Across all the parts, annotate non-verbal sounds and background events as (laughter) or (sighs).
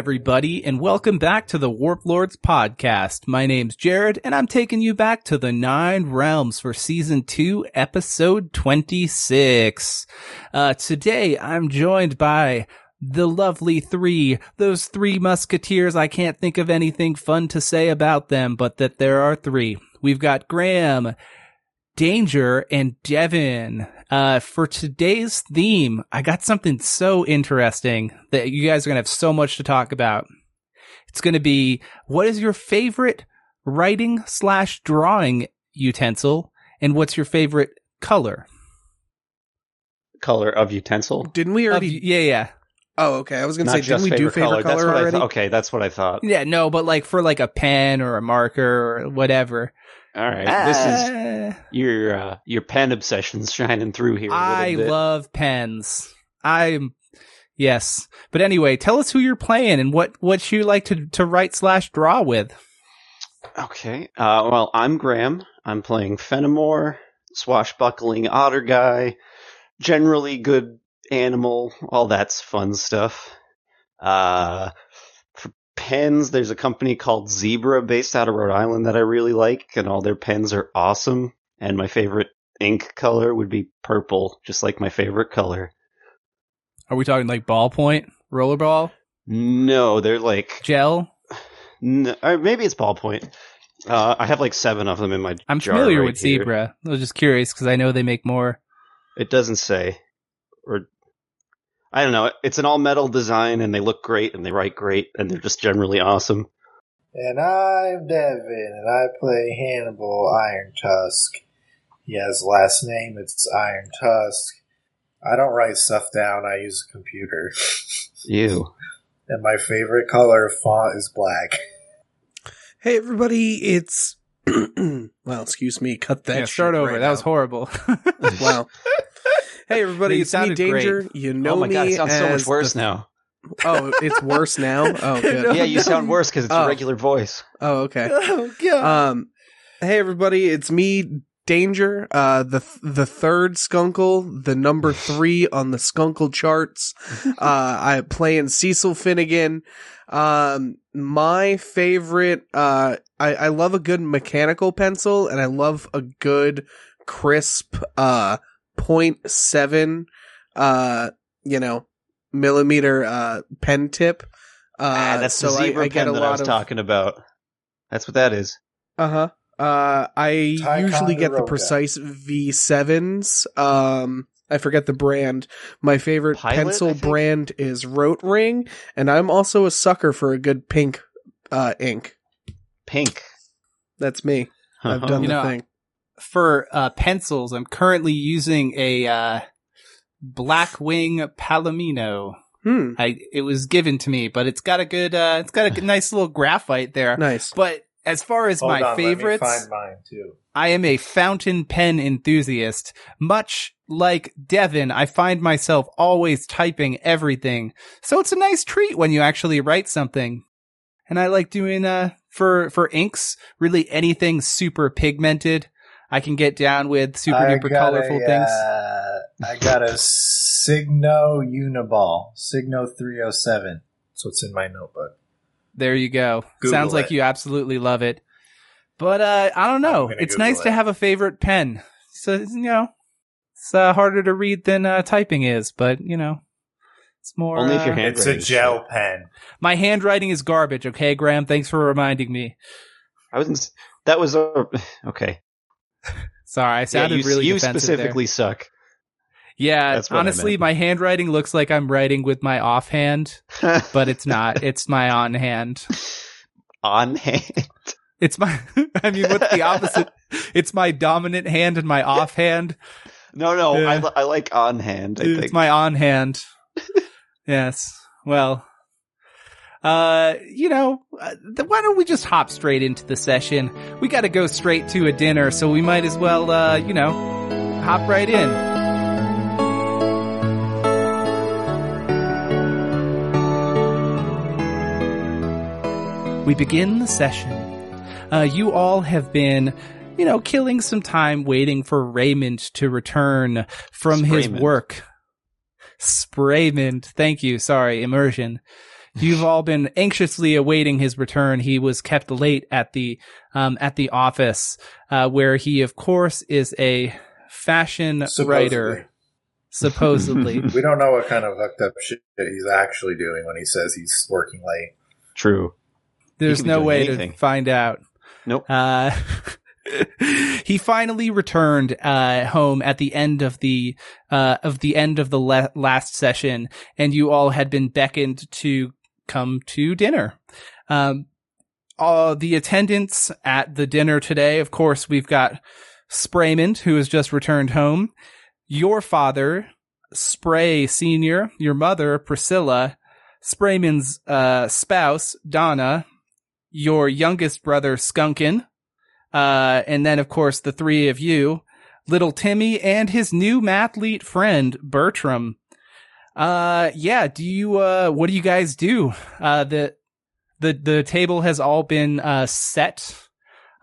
everybody, and welcome back to the Warp Lords podcast. My name's Jared, and I'm taking you back to the Nine Realms for season two, episode 26. Uh, today I'm joined by the lovely three, those three musketeers. I can't think of anything fun to say about them, but that there are three. We've got Graham, Danger, and Devin. Uh, for today's theme, I got something so interesting that you guys are going to have so much to talk about. It's going to be what is your favorite writing slash drawing utensil and what's your favorite color? Color of utensil. Didn't we Of- already? yeah, yeah. oh, okay. I was gonna Not say, didn't we do favorite color. That's color what I already? thought. Okay, that's what I thought. Yeah, no, but like for like a pen or a marker or whatever. All right, this is your uh, your pen obsessions shining through here. a little I bit. love pens. I'm yes, but anyway, tell us who you're playing and what what you like to to write slash draw with. Okay. Uh, well, I'm Graham. I'm playing Fenimore, swashbuckling otter guy, generally good animal, all that's fun stuff. Uh, for pens, there's a company called Zebra based out of Rhode Island that I really like, and all their pens are awesome. And my favorite ink color would be purple, just like my favorite color. Are we talking like ballpoint, rollerball, No, they're like gel? n- or maybe it's ballpoint. Uh, I have like seven of them in my. I'm familiar right with here. zebra. I was just curious because I know they make more. It doesn't say. Or I don't know. It's an all metal design and they look great and they write great and they're just generally awesome. And I'm Devin, and I play Hannibal Iron Tusk. He has last name, it's Iron Tusk. I don't write stuff down, I use a computer. (laughs) You. and my favorite color font is black. Hey, everybody! It's (clears throat) well, excuse me. Cut that. yeah, start shit over. right that was horrible. (laughs) Wow. Hey, everybody! You it's me, sounded Danger. You know oh my me god, it sounds so much worse the- now. Oh, it's worse now. (laughs) Oh, good. Yeah, you sound worse because it's Oh. a regular voice. Oh, okay. (laughs) Oh, God. Um, hey everybody, it's me, Danger, uh, the the third Skunkle, the number (laughs) three on the Skunkle charts. Uh, I playing Cecil Finnegan. Um, my favorite, uh, I, I love a good mechanical pencil, and I love a good crisp, uh, point seven, uh, you know, millimeter, uh, pen tip. Uh, ah, that's so the zebra I, I get pen a that I was of talking about. That's what that is. uh huh. Uh, I usually get the precise V7s. Um, I forget the brand. My favorite Pilot, pencil brand is Rotring, and I'm also a sucker for a good pink uh, ink. Pink. That's me. I've done You the know, thing. For uh, pencils, I'm currently using a uh, Blackwing Palomino. Hmm. I it was given to me, but it's got a good uh, it's got a good- nice little graphite there. Nice. But as far as Hold my on, favorites, Let me find mine, too. I am a fountain pen enthusiast. Much like Devin, I find myself always typing everything. So it's a nice treat when you actually write something. And I like doing, uh, for, for inks, really anything super pigmented. I can get down with super I duper colorful a, things. uh, I got a Signo Uniball. Signo 307. That's what's in my notebook. There you go. Google Sounds like you absolutely love it. But, uh, I don't know. It's Google nice to have a favorite pen. So, you know, it's uh, harder to read than uh, typing is, but, you know, it's more. Only if uh, your hand- It's a gel shit. pen. My handwriting is garbage, okay, Graham? Thanks for reminding me. I wasn't. That was a (sighs) okay. (laughs) Sorry, I Yeah, sounded you, really you defensive specifically suck. Yeah, honestly, my handwriting looks like I'm writing with my offhand, (laughs) but it's not. it's my on hand. On hand. It's my. (laughs) I mean, what's the opposite? It's my dominant hand and my offhand. No, no, I, I like on hand. I It's think. my on hand. yes. Well, uh, you know, uh, th- why don't we just hop straight into the session? We got to go straight to a dinner, so we might as well, uh, you know, hop right in. We begin the session. Uh, you all have been, you know, killing some time waiting for Raymond to return from his work. Spraymond. Thank you. Sorry. Immersion. You've all been anxiously awaiting his return. He was kept late at the um, at the office, uh, where he, of course, is a fashion writer. Supposedly, (laughs) we don't know what kind of hooked up shit he's actually doing when he says he's working late. True. there's no way anything. to find out. Nope. Uh, (laughs) he finally returned uh, home at the end of the uh, of the end of the le- last session, and you all had been beckoned to come to dinner. Um, all the attendants at the dinner today, of course, we've got Spraymond, who has just returned home. Your father, Spray Senior, your mother, Priscilla, Spraymond's uh, spouse, Donna, your youngest brother, Skunkin, uh, and then, of course, the three of you, little Timmy and his new mathlete friend, Bertram. Uh, yeah, do you, uh, what do you guys do? Uh, the, the, the table has all been, uh, set.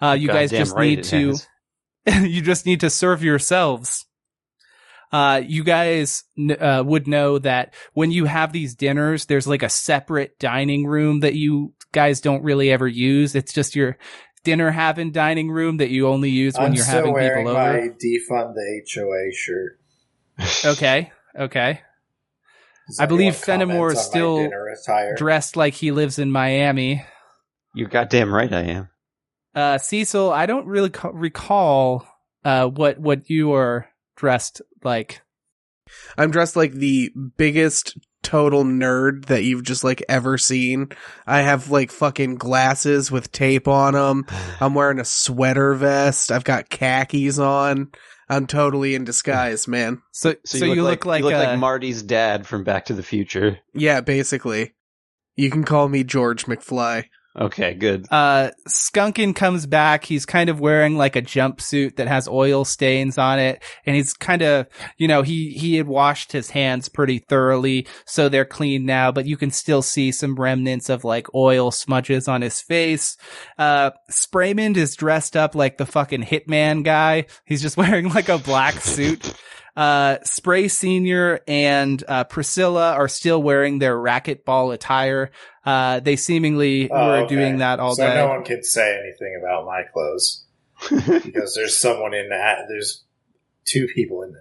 Uh, you guys just right need to, (laughs) you just need to serve yourselves. Uh, you guys kn- uh, would know that when you have these dinners, there's like a separate dining room that you guys don't really ever use. It's just your dinner having dining room that you only use when I'm you're still having wearing people over. my defund the HOA shirt. Okay, okay. Does I believe Fenimore is still? Dressed like he lives in Miami. You're goddamn right I am. Uh, Cecil, I don't really ca- recall uh what what you are dressed like. I'm dressed like the biggest total nerd that you've just like ever seen. I have like fucking glasses with tape on them. (sighs) I'm wearing a sweater vest. I've got khakis on. I'm totally in disguise, man. So so, you, look, like, you look uh, like Marty's dad from Back to the Future. Yeah, basically. You can call me George McFly. Okay, good. uh Skunkin comes back. He's kind of wearing like a jumpsuit that has oil stains on it. And he's kind of, you know, he, he had washed his hands pretty thoroughly. So they're clean now, but you can still see some remnants of like oil smudges on his face. Uh, Spraymond is dressed up like the fucking hitman guy. He's just (laughs) wearing like a black suit. Uh, Spray Senior and uh, Priscilla are still wearing their racquetball attire. Uh, they seemingly Oh, were okay. doing that all day. so day. no one can say anything about my clothes (laughs) because there's someone in that. There's two people in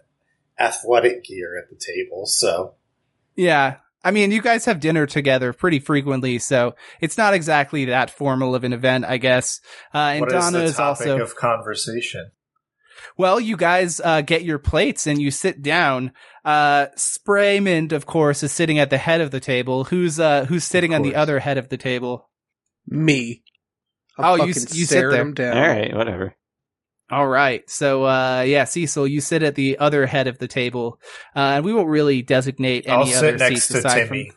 athletic gear at the table. So Yeah. I mean, you guys have dinner together pretty frequently, so it's not exactly that formal of an event, I guess. Uh, and what is Donna the is topic also, of conversation? Well, you guys, uh, get your plates and you sit down. Uh, Spraymond, of course, is sitting at the head of the table. Who's, uh, who's sitting on the other head of the table? Me. Oh, you fucking s- you sit staring there. him down. All right, whatever. All right. So, uh, yeah, Cecil, you sit at the other head of the table. Uh, and we won't really designate any I'll other sit next seats to aside Timmy. from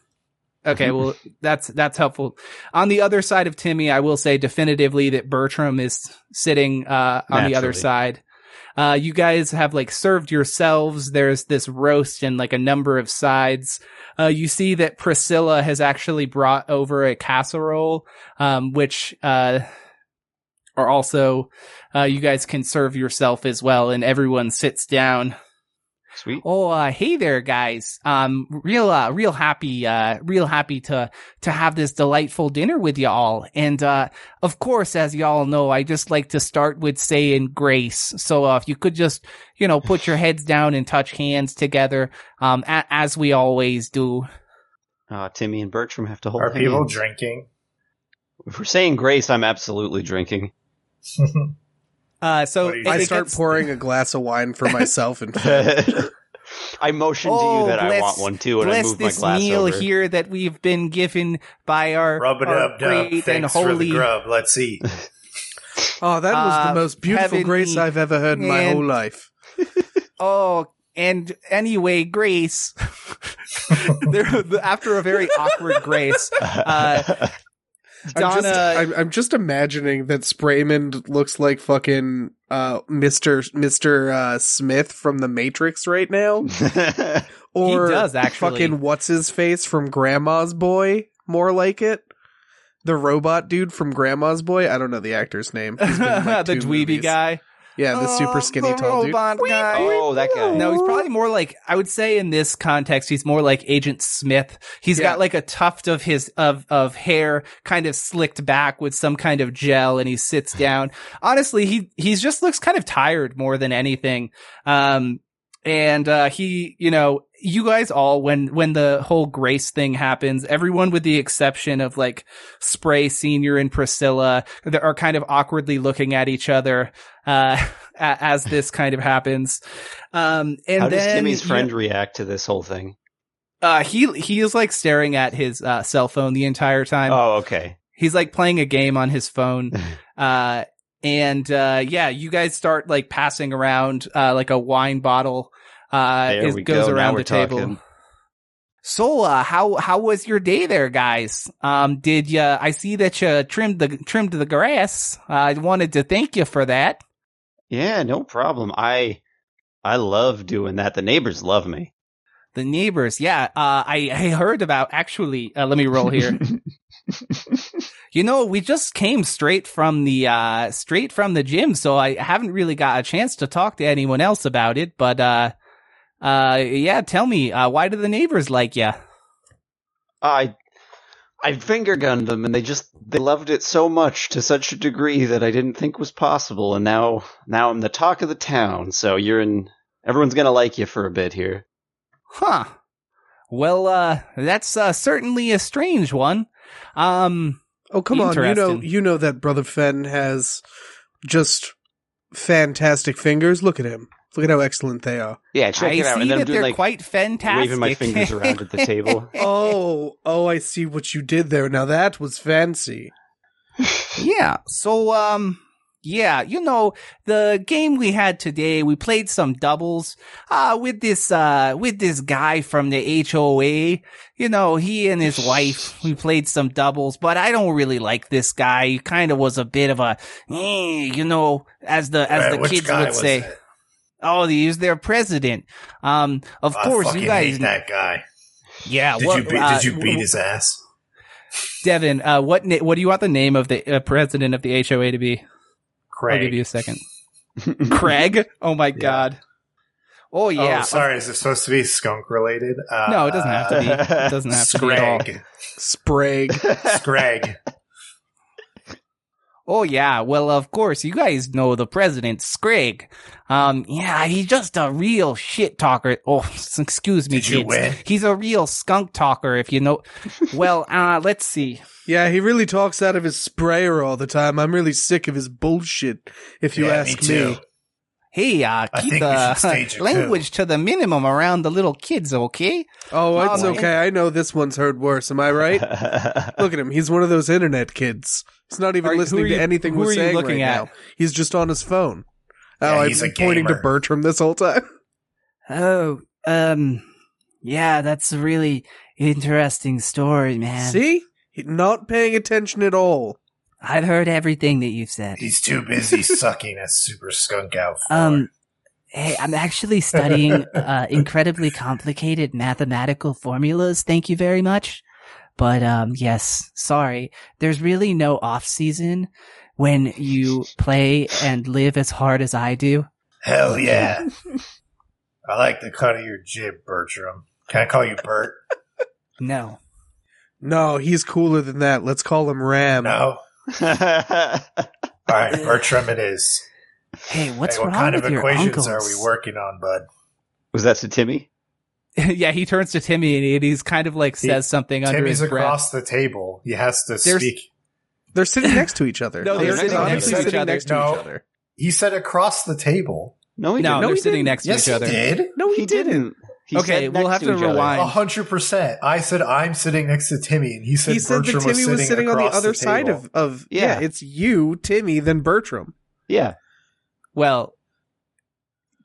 Okay, well, (laughs) that's that's helpful. On the other side of Timmy, I will say definitively that Bertram is sitting uh, on the other side. Uh, you guys have like served yourselves. There's this roast and like a number of sides. Uh, you see that Priscilla has actually brought over a casserole, um, which uh, are also uh, you guys can serve yourself as well, and everyone sits down. Sweet. Oh, uh, hey there, guys. Um, real, uh, real happy, uh, real happy to, to have this delightful dinner with y'all. And, uh, of course, as y'all know, I just like to start with saying grace. So, uh, if you could just, you know, put your (laughs) heads down and touch hands together, um, a- as we always do. Uh, Timmy and Bertram have to hold Are people hands. drinking? If we're saying grace, I'm absolutely drinking. (laughs) Uh, so What do you it- I it start gets- pouring a glass of wine for myself and (laughs) (laughs) I motion to Oh, you that I want one too, and I Bless move my this glass meal over. here that we've been given by our, Rub it our up, dub. great and Thanks for the holy grub. Let's eat. (laughs) Oh, that was Uh, the most beautiful grace I've ever heard in my whole life. Oh, and anyway, Grace. after a very awkward Grace, uh, I'm just, Donna. I'm, I'm just imagining that Spraymond looks like fucking uh, Mister Mister uh, Smith from the Matrix right now, (laughs) or does, actually. fucking what's his face from Grandma's Boy, more like it. The robot dude from Grandma's Boy. I don't know the actor's name. He's been in, like, (laughs) the two dweeby movies. guy. Yeah, the super skinny the tall dude. guy. Oh, that guy. No, he's probably more like I would say in this context, he's more like Agent Smith. He's Yeah. got like a tuft of his of of hair kind of slicked back with some kind of gel, and he sits down. Honestly, he he's just looks kind of tired more than anything. Um, and uh, he, you know, you guys all when when the whole Grace thing happens, everyone with the exception of like Spray Senior and Priscilla that are kind of awkwardly looking at each other uh, (laughs) as this kind of happens. Um, and How does then Timmy's you- friend react to this whole thing? uh, he he is like staring at his uh, cell phone the entire time. Oh, okay. He's like playing a game on his phone. (laughs) uh, and, uh, yeah, you guys start like passing around, uh, like a wine bottle, uh, is- goes go. Around the table. talking. So, uh, how, how was your day there, guys? Um, did you, I see that you trimmed the, trimmed the grass. I wanted to thank you for that. Yeah, no problem. I I love doing that. The neighbors love me. The neighbors, yeah, uh, I, I heard about actually, uh, let me roll here. (laughs) You know, we just came straight from the uh straight from the gym, so I haven't really got a chance to talk to anyone else about it, but uh uh yeah, tell me, uh why do the neighbors like you? I I finger gunned them, and they just they loved it so much to such a degree that I didn't think was possible. And now now I'm the talk of the town. So you're in. Everyone's gonna like you for a bit here. Huh. Well, uh that's uh certainly a strange one. Um Oh, come on. You know, you know that Brother Fen has just fantastic fingers. Look at him. Look at how excellent they are. Yeah, check I it out. see And then that I'm doing they're like quite fantastic. waving my fingers around at the table. (laughs) Oh, oh, I see what you did there. Now that was fancy. Yeah. So, um, yeah, you know, the game we had today, we played some doubles, uh, with this, uh, with this guy from the HOA. You know, he and his wife, we played some doubles, but I don't really like this guy. He kind of was a bit of a, eh, you know, as the, as the which kids would say. it? Oh, he's their president. Um, of I course, fucking you guys, hate that guy. yeah. Did what- you beat, uh, did you beat his ass? Devin, uh, what, na- what do you want the name of the uh, president of the HOA to be? Craig. I'll give you a second. (laughs) Craig? Oh my god. Oh yeah. Oh, sorry. Is it supposed to be skunk related? Uh, No, it doesn't have to be. It doesn't have to be at all. Scrag. Sprague. Scrag. Oh yeah. Well, of course, you guys know the president, Scrag. Um, yeah, he's just a real shit talker. (laughs) Oh, (laughs) excuse me, Did you win? He's a real skunk talker, if you know. well, (laughs) uh, let's see. Yeah, he really talks out of his sprayer all the time. I'm really sick of his bullshit, if you Yeah, ask me too. Hey, uh, I keep the should stage (laughs) a coup. language to the minimum around the little kids, okay? Oh, it's okay. I know this one's heard worse. Am I right? (laughs) Look at him. He's one of those internet kids. He's not even Are- listening are to you- anything we're saying looking right at? now. He's just on his phone. Oh, Yeah, I've been pointing to. Bertram this whole time. (laughs) Oh, um, yeah, that's a really interesting story, man. See? He- Not paying attention at all. I've heard everything that you've said. He's too busy (laughs) sucking a super skunk out. For Um, hey, I'm actually studying uh, incredibly complicated mathematical formulas. Thank you very much. But um, yes, sorry. There's really no off season when you play and live as hard as I do. Hell yeah. (laughs) I like the cut of your jib, Bertram. Can I call you Bert? No. No, he's cooler than that. Let's call him Ram. No. All right, Bertram it is. Hey, what's Hey, what wrong kind with of your equations uncles? are we working on, bud? Was that to Timmy? (laughs) yeah, he turns to Timmy and he- he's kind of like He- says something under his breath. across the table. He has to There's- speak. They're sitting next to each other. (laughs) No, they're, they're sitting next to each sitting other. next to No. each other. He said across the table. No, he No, didn't. No, they're he sitting didn't. next yes, to each other. he did. No, he didn't. He Okay, said we'll have to each other. rewind. A hundred percent. I said I'm sitting next to Timmy, and he said He said Bertram that Timmy was sitting on the across other side table. of, of yeah. Yeah. it's you, Timmy, then Bertram. Yeah, Well,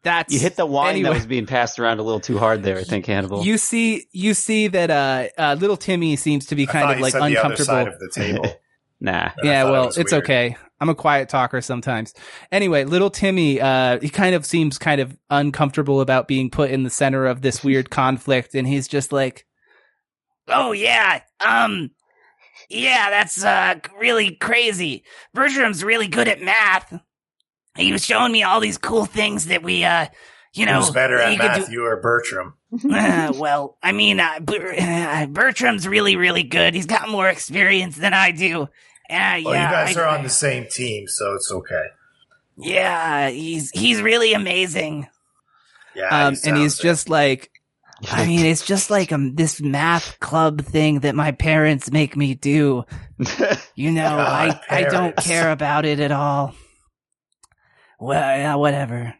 that's you hit the wine Anyway. that was being passed around a little too hard there. I think Hannibal. You see, you see that uh, uh, little Timmy seems to be kind thought of he like said the other side uncomfortable. of the table. (laughs) nah. And Yeah, thought it well, it's weird. okay. I'm a quiet talker sometimes. Anyway, little Timmy, uh, he kind of seems kind of uncomfortable about being put in the center of this weird (laughs) conflict, and he's just like, Oh yeah, um, yeah, that's uh really crazy. Bertram's really good at math. he was showing me all these cool things that we, uh, you know, Who's better at you could do- math, you or Bertram? (laughs) (laughs) Uh, well, I mean, uh, uh, Bertram's really, really good. He's got more experience than I do. Yeah, Well, you guys I- are on the same team, so it's okay. Yeah, he's he's really amazing. Yeah, Um, he and he's it. just like, I (laughs) mean, it's just like um this math club thing that my parents make me do. (laughs) You know, (laughs) God, I I don't care about it at all. Well, yeah, whatever.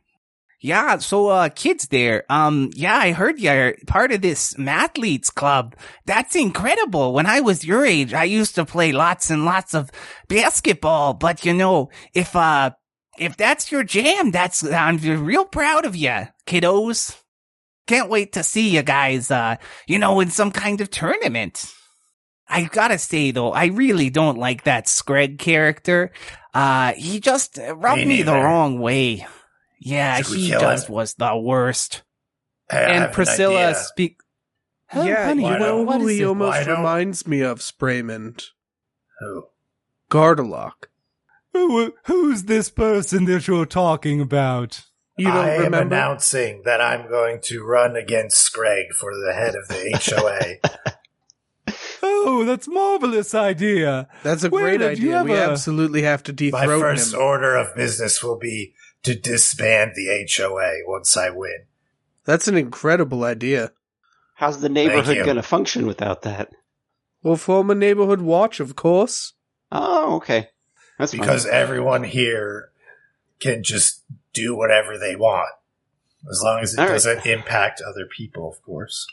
Yeah, so, uh, kids there, um, yeah, I heard you're part of this mathletes club. That's incredible. When I was your age, I used to play lots and lots of basketball, but you know, if, uh, if that's your jam, that's, I'm real proud of you, kiddos. Can't wait to see you guys, uh, you know, in some kind of tournament. I gotta say though, I really don't like that Screg character. Uh, he just rubbed Me me, the wrong way. Yeah, Should he kill just him? was the worst. Hey, I and Priscilla idea. speak. Huh, yeah, honey, you know don't- what he almost reminds me of, Spraymond. Who? Gardelock. Who, who's this person that you're talking about? You don't I am remember? announcing that I'm going to run against Scrag for the head of the HOA. (laughs) Oh, that's marvelous idea. That's a Where great did you idea. We absolutely have to dethrone him. My first him. order of business will be to disband the HOA once I win. That's an incredible idea. How's the neighborhood going to function without that? We'll form a neighborhood watch, of course. Oh, okay. That's fine. Because everyone here can just do whatever they want. As long as it All right. doesn't impact other people, of course.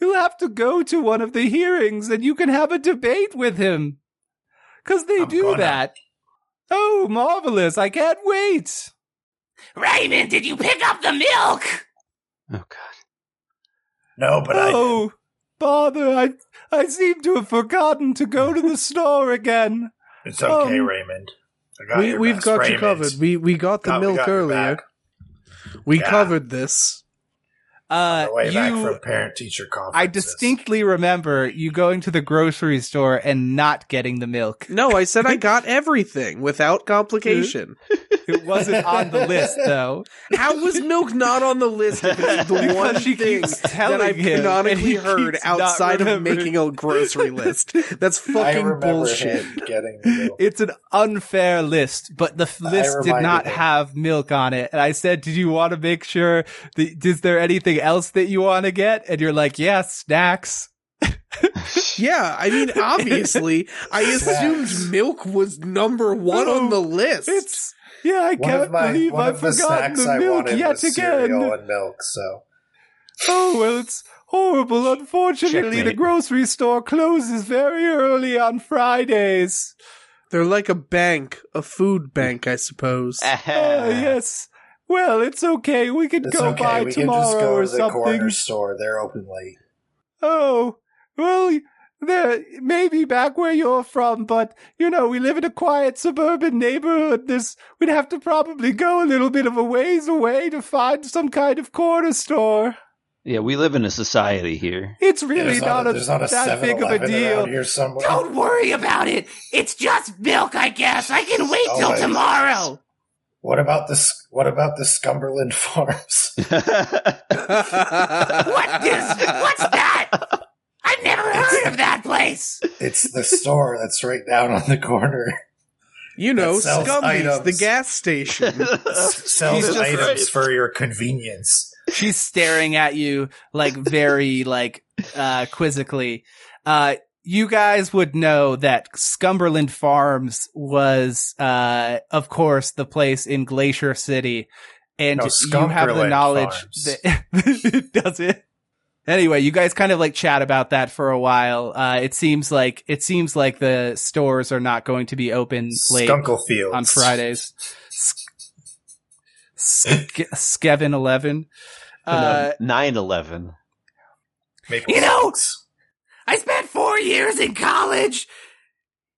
You'll have to go to one of the hearings and you can have a debate with him. Cause they I'm do gonna. that. Oh, marvelous. I can't wait. Raymond, did you pick up the milk? oh god. No, but I oh, father, I, I seem to have forgotten to go to the store again. it's okay, um, Raymond. I got We, your we've best, got you covered. We we got the Got- milk got earlier. We Yeah. covered this. Uh, On the way back from parent teacher conference. I distinctly remember you going to the grocery store and not getting the milk. No, I said I got everything without complication. (laughs) It wasn't on the list though. How was milk not on the list if it's the Because one she thing keeps that telling I've him, and canonically he heard outside of making a grocery (laughs) list? That's fucking remember bullshit. him getting milk. It's an unfair list, but the f- I list did not him. have milk on it. And I said, "Did you want to make sure? That, is there anything else that you want to get?" And you're like, "Yes, snacks." (laughs) Yeah, I mean, obviously, I (laughs) assumed Snacks. milk was number one Oh, on the list. It's yeah, I One can't my believe I've of the the milk wanted yet was cereal again. and milk. So Oh well, it's horrible. Unfortunately, the grocery store closes very early on Fridays. They're like a bank, a food bank, I suppose. Ah, yes. Well, it's okay. We could it's go okay. by We can tomorrow just go or to the something. corner store. They're open late. Oh, well, there maybe back where you're from, but you know, we live in a quiet suburban neighborhood. This we'd have to probably go a little bit of a ways away to find some kind of corner store. Yeah, we live in a society here. It's really there's not, a, a, not a that big of a deal. here somewhere. Don't worry about it. It's just milk, I guess. I can wait Oh, till wait. tomorrow. What about this? What about the Scumberland (laughs) Farms? What is? What's that? I've never heard of that place. it's the store that's right down on the corner. you know, That Scumbies, the gas station. (laughs) Sells just items right. for your convenience. She's staring at you like very like uh quizzically. Uh you guys would know that Scumberland Farms was uh of course the place in Glacier City and No, you have the knowledge Farms. that it (laughs) does it. Anyway, you guys kind of like chat about that for a while. Uh it seems like it seems like the stores are not going to be open late Skunkle on Fridays. Sk- Skevin 11. Uh, 9 11. Maple You know- I spent four years in college,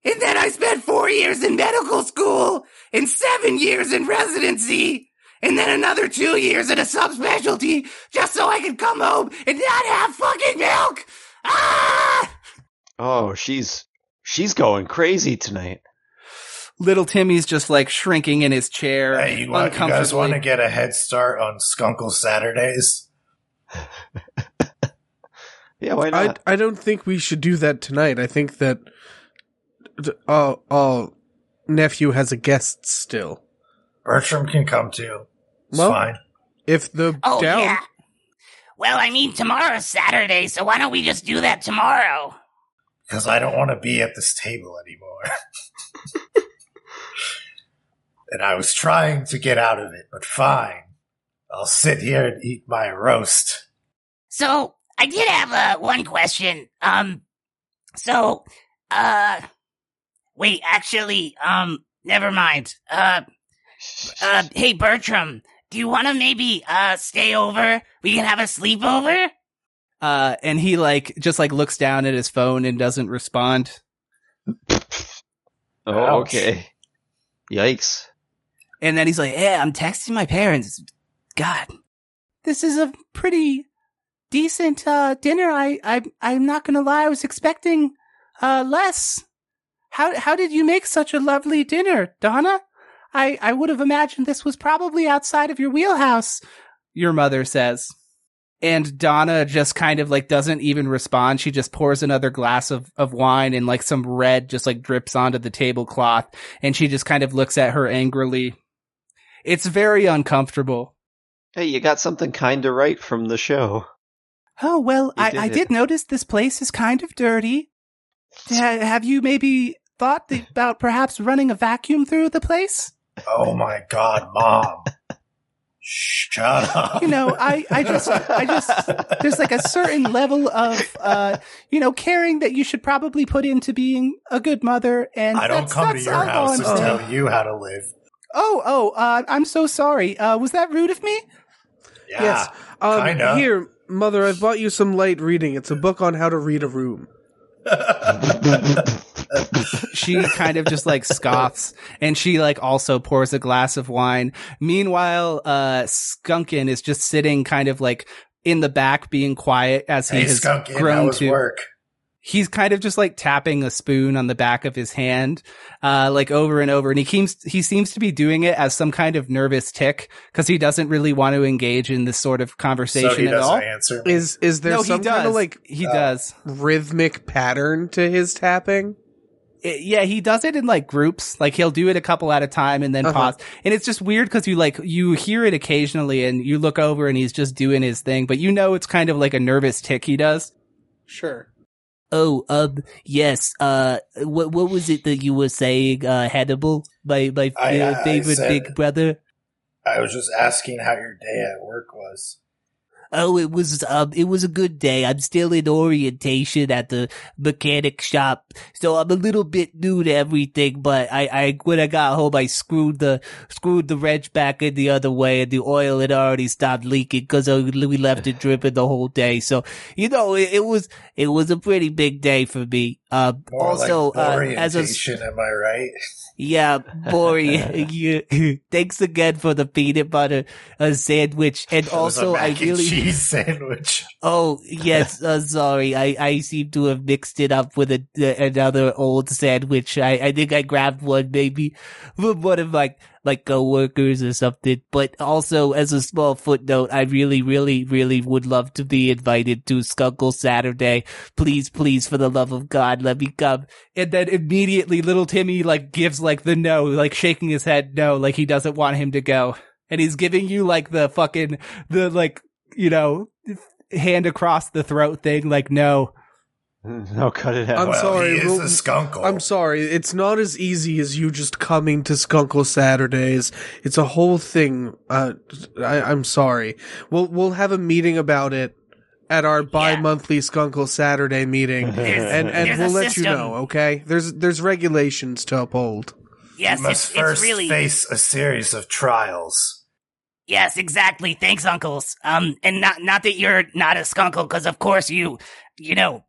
and then I spent four years in medical school, and seven years in residency, and then another two years in a subspecialty, just so I could come home and not have fucking milk. Ah! Oh, she's she's going crazy tonight. little Timmy's just like shrinking in his chair. Hey, you, want, you guys want to get a head start on Skunkle Saturdays? (laughs) Yeah, why I not? I don't think we should do that tonight. I think that uh, uh nephew has a guest still. Bertram can come too. It's Well- fine. If the Oh, down yeah. Well, I mean, tomorrow's Saturday, so why don't we just do that tomorrow? Because I don't want to be at this table anymore. (laughs) and I was trying to get out of it, but fine. I'll sit here and eat my roast. So, I did have uh, one question. Um, so, uh, wait, actually, um, never mind. Uh, uh, hey, Bertram, do you want to maybe, uh, stay over? We can have a sleepover? Uh, and he like just like looks down at his phone and doesn't respond. oh, okay. Yikes. And then he's like, "Yeah, I'm texting my parents. God, This is a pretty decent uh, dinner. I I I'm not gonna lie. I was expecting uh, less. How how did you make such a lovely dinner, Donna? I I would have imagined this was probably outside of your wheelhouse. Your mother says. And Donna just kind of like doesn't even respond. She just pours another glass of, of wine and like some red just like drips onto the tablecloth. And she just kind of looks at her angrily. It's very uncomfortable. Hey, you got something kind of right from the show. Oh, well, I, did I did notice this place is kind of dirty. Have you maybe thought about perhaps running a vacuum through the place? Oh my god, mom. Shut up. You know, I, I just, I just, there's like a certain level of, uh, you know, caring that you should probably put into being a good mother. And I don't that's, come to your house I'm and tell you how to live. Oh, oh, uh, I'm so sorry. Uh, was that rude of me? Yeah. yes, um, kinda. here, mother, I've bought you some light reading. It's a book on how to read a room. (laughs) she kind of just like scoffs and she like also pours a glass of wine. Meanwhile, uh, Skunkin is just sitting kind of like in the back being quiet as he hey, has Skunk, how grown to. work? He's kind of just like tapping a spoon on the back of his hand, uh, like over and over. And he seems, he seems to be doing it as some kind of nervous tic because he doesn't really want to engage in this sort of conversation So he at doesn't all. answer. Is is there no, some kind of like he uh, does. rhythmic pattern to his tapping? it- yeah, he does it in like groups. Like he'll do it a couple at a time and then Uh-huh. pause. And it's just weird because you like you hear it occasionally and you look over and he's just doing his thing, but you know it's kind of like a nervous tic he does. Sure. Oh, um, yes. Uh, what what was it that you were saying, uh, Hannibal, my my I- uh, I favorite said- big brother? I was just asking how your day at work was. Oh, it was um, it was a good day. I'm still in orientation at the mechanic shop, so I'm a little bit new to everything. But I, I when I got home, I screwed the screwed the wrench back in the other way, and the oil had already stopped leaking because we left it dripping the whole day. So you know, it, it was it was a pretty big day for me. Um, More also, like uh, as a orientation, am I right? (laughs) yeah, Bori, (laughs) you, thanks again for the peanut butter uh, sandwich, and also I really. cheese (laughs) sandwich. Oh yes, uh, sorry. I, I seem to have mixed it up with a, another old sandwich. I, I think I grabbed one maybe from one of my like coworkers or something. But also as a small footnote, I really, really, really would love to be invited to Skunkle Saturday. Please, please, for the love of God, let me come. And then immediately little Timmy like gives like the no, like shaking his head no, like he doesn't want him to go. And he's giving you like the fucking, the like, you know, hand across the throat thing, like no. (laughs) No, cut it out. I'm well, sorry, He is Ru- a skunkle. I'm sorry. It's not as easy as you just coming to Skunkle Saturdays. It's a whole thing. Uh, I, I'm sorry. We'll we'll have a meeting about it at our bi-monthly Skunkle Saturday meeting, (laughs) There's- and and we'll a let you know. Okay? There's there's regulations to uphold. Yes, you must it's, first it's really face a series of trials. yes, exactly. Thanks, uncles. Um, and not not that you're not a skunkle, because of course you, you know,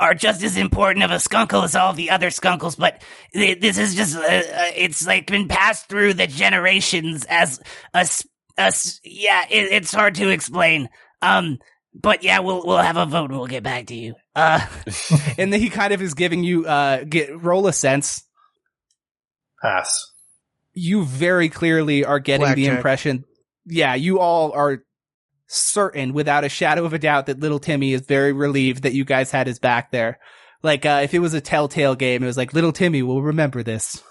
are just as important of a skunkle as all the other skunkles. But th- this is just uh, uh, it's like been passed through the generations as a, a yeah. It, it's hard to explain. Um, but yeah, we'll we'll have a vote. We'll get back to you. Uh, (laughs) And then he kind of is giving you, uh, get, roll a sense. Pass. you very clearly are getting the Blackjack. impression. Yeah, you all are certain without a shadow of a doubt that little Timmy is very relieved that you guys had his back there. Like, uh, if it was a telltale game, it was like, little Timmy will remember this.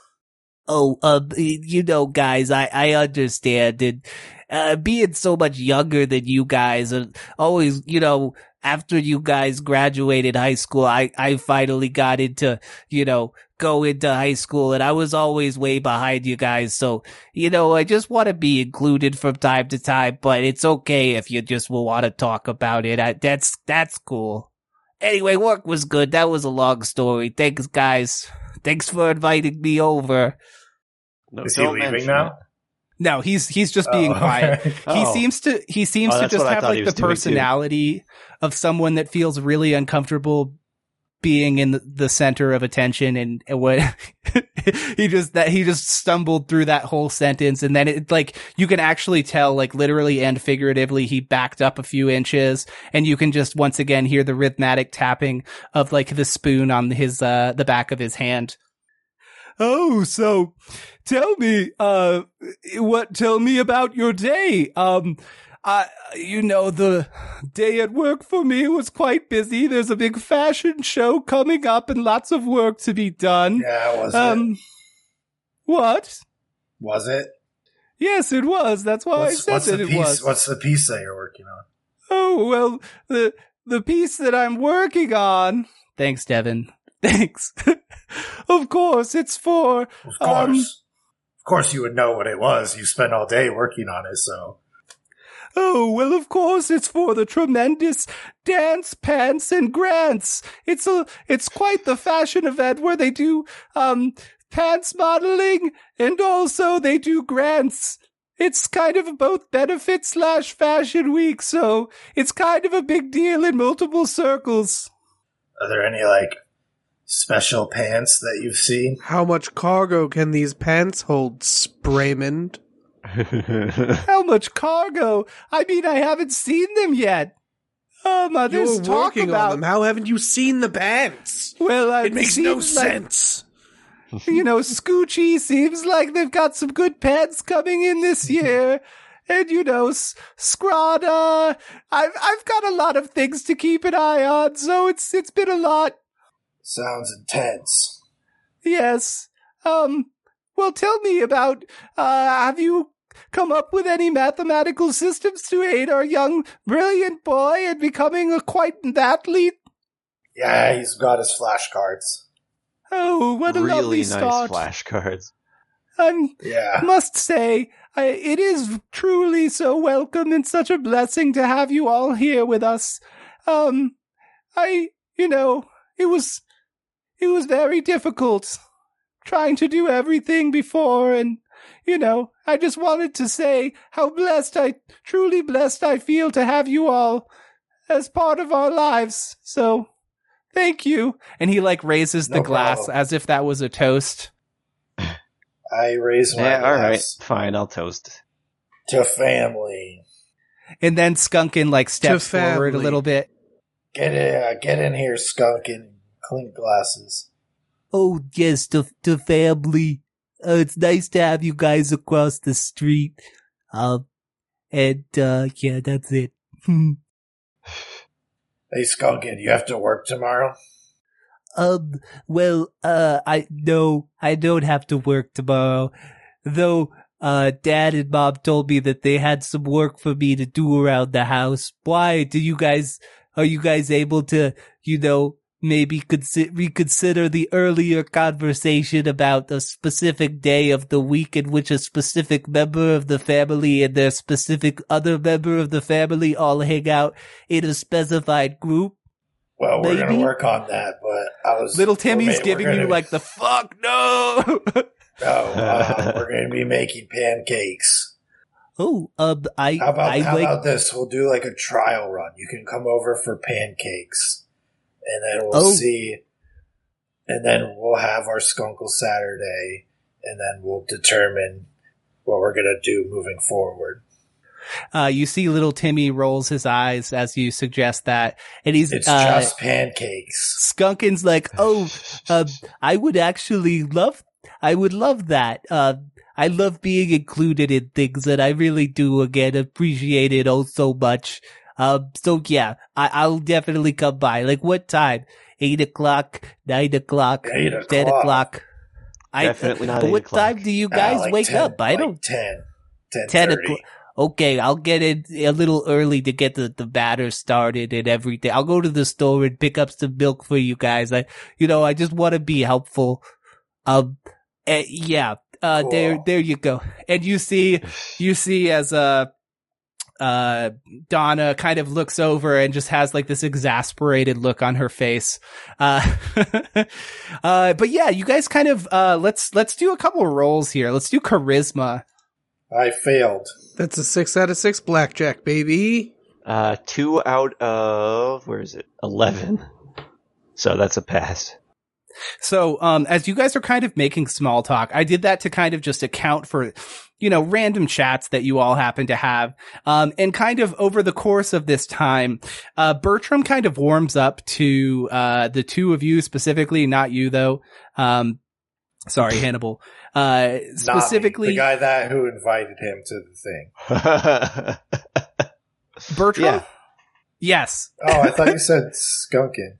Oh, uh, you know, guys, I, I understand. And, uh, being so much younger than you guys, and always, you know, after you guys graduated high school, I, I finally got into, you know, go into high school and I was always way behind you guys. So, you know, I just want to be included from time to time, but it's okay if you just will want to talk about it. I, that's, that's cool. Anyway, work was good. That was a long story. Thanks, guys. Thanks for inviting me over. No, Is he leaving mention now? No, he's, he's just being Oh, quiet. okay. (laughs) He Oh. seems to he seems Oh, to just have like the personality of someone that feels really uncomfortable being in the, center of attention and, and what (laughs) he just that he just stumbled through that whole sentence and then it like you can actually tell like literally and figuratively he backed up a few inches and you can just once again hear the rhythmic tapping of like the spoon on his uh the back of his hand Oh, so tell me, uh, what, tell me about your day. Um, I, you know, the day at work for me was quite busy. There's a big fashion show coming up and lots of work to be done. Yeah, was it? Um, what? Was it? Yes, it was. That's why What's, I said what's that the it was. What's the piece that you're working on? Oh, well, the, the piece that I'm working on. Thanks, Devin. (laughs) Thanks. (laughs) of course, it's for, Of course, Um, of course, you would know what it was. You spent all day working on it, so Oh, well, of course, it's for the tremendous dance pants and grants. It's a, it's quite the fashion event where they do, um, pants modeling and also they do grants. It's kind of both benefit slash fashion week, so it's kind of a big deal in multiple circles. are there any like special pants that you've seen? How much cargo can these pants hold, Spraymond? (laughs) How much cargo? I mean, I haven't seen them yet. Oh, there's You're talk working about. on them. How haven't you seen the pants? Well, uh, It makes no like- sense. (laughs) you know, Scoochie seems like they've got some good pants coming in this (laughs) year. And you know, S- Scrada, I've I've got a lot of things to keep an eye on, so it's it's been a lot. Sounds intense. Yes. Um. Well, tell me about. Uh, have you come up with any mathematical systems to aid our young, brilliant boy in becoming a quite an athlete? Yeah, he's got his flashcards. Oh, what a lovely really nice start! flashcards. I'm Yeah, must say, I, it is truly so welcome and such a blessing to have you all here with us. Um, I, you know, it was, it was very difficult trying to do everything before and, you know, I just wanted to say how blessed I, truly blessed I feel to have you all as part of our lives. So, thank you. And he like raises the No glass problem. as if that was a toast. I raise my Yeah, all right, fine. I'll toast. to family. And then Skunkin like steps forward a little bit. Get in, uh, get in here, skunk, and clean glasses. Oh, yes, the, the family. Uh, it's nice to have you guys across the street. Um, and, uh, yeah, that's it. (laughs) Hey, Skunkin, you have to work tomorrow. Um, well, uh, I, no, I don't have to work tomorrow. Though, uh, dad and mom told me that they had some work for me to do around the house. Why? Do you guys, are you guys able to, you know, maybe consi- reconsider the earlier conversation about a specific day of the week in which a specific member of the family and their specific other member of the family all hang out in a specified group? Well, we're Maybe. gonna work on that, but I was Little Timmy's giving gonna you like the fuck no. (laughs) no. Uh, we're gonna be making pancakes. Oh, um, I, How about I how like, about this? We'll do like a trial run. You can come over for pancakes, and then we'll Oh. see. And then we'll have our Skunkle Saturday, and then we'll determine what we're gonna do moving forward. uh, you see little Timmy rolls his eyes as you suggest that. And he's, It's uh, just pancakes. Skunkin's like, oh, uh, I would actually love I would love that. Uh, I love being included in things and I really do again appreciate it oh so much. Um, so yeah, I, I'll definitely come by. Like what time? Eight o'clock, nine o'clock, Eight ten o'clock. o'clock. I, Definitely not eight What o'clock. time do you Ah, guys like wake 10, up? I don't. 10. 10, 10 o'clock. Okay, I'll get it a little early to get the, the batter started and everything. I'll go to the store and pick up some milk for you guys. I, you know, I just want to be helpful. Um, eh, yeah, uh, there, there you go. And you see, you see as, uh, uh, Donna kind of looks over and just has like this exasperated look on her face. Uh, (laughs) uh, but yeah, you guys kind of, uh, let's, let's do a couple rolls here. Let's do charisma. I failed. That's a six out of six blackjack, baby. Uh, two out of where is it? Eleven. So that's a pass. So, um, as you guys are kind of making small talk, I did that to kind of just account for, you know, random chats that you all happen to have. Um, and kind of over the course of this time, uh, Bertram kind of warms up to, uh, the two of you specifically, not you though. Um, sorry, (clears throat) Hannibal. Uh, Not specifically, the guy that who invited him to the thing. (laughs) Bertram. Yeah. Yes. Oh, I thought you (laughs) said skunking.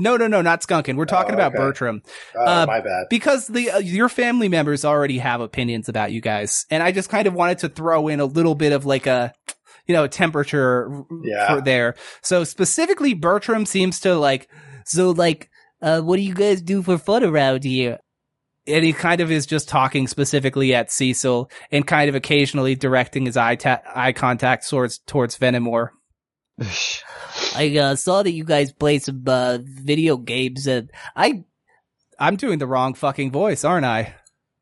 No, no, no, not Skunkin. We're talking Oh, about. Bertram. Oh, Uh, my bad. because the uh, your family members already have opinions about you guys, and I just kind of wanted to throw in a little bit of like a you know temperature Yeah. for there. So specifically, Bertram seems to like so like uh what do you guys do for fun around here? And he kind of is just talking specifically at Cecil and kind of occasionally directing his eye ta- eye contact towards towards Fenimore. (laughs) I uh, saw that you guys play some uh, video games, and I I'm doing the wrong fucking voice, aren't I?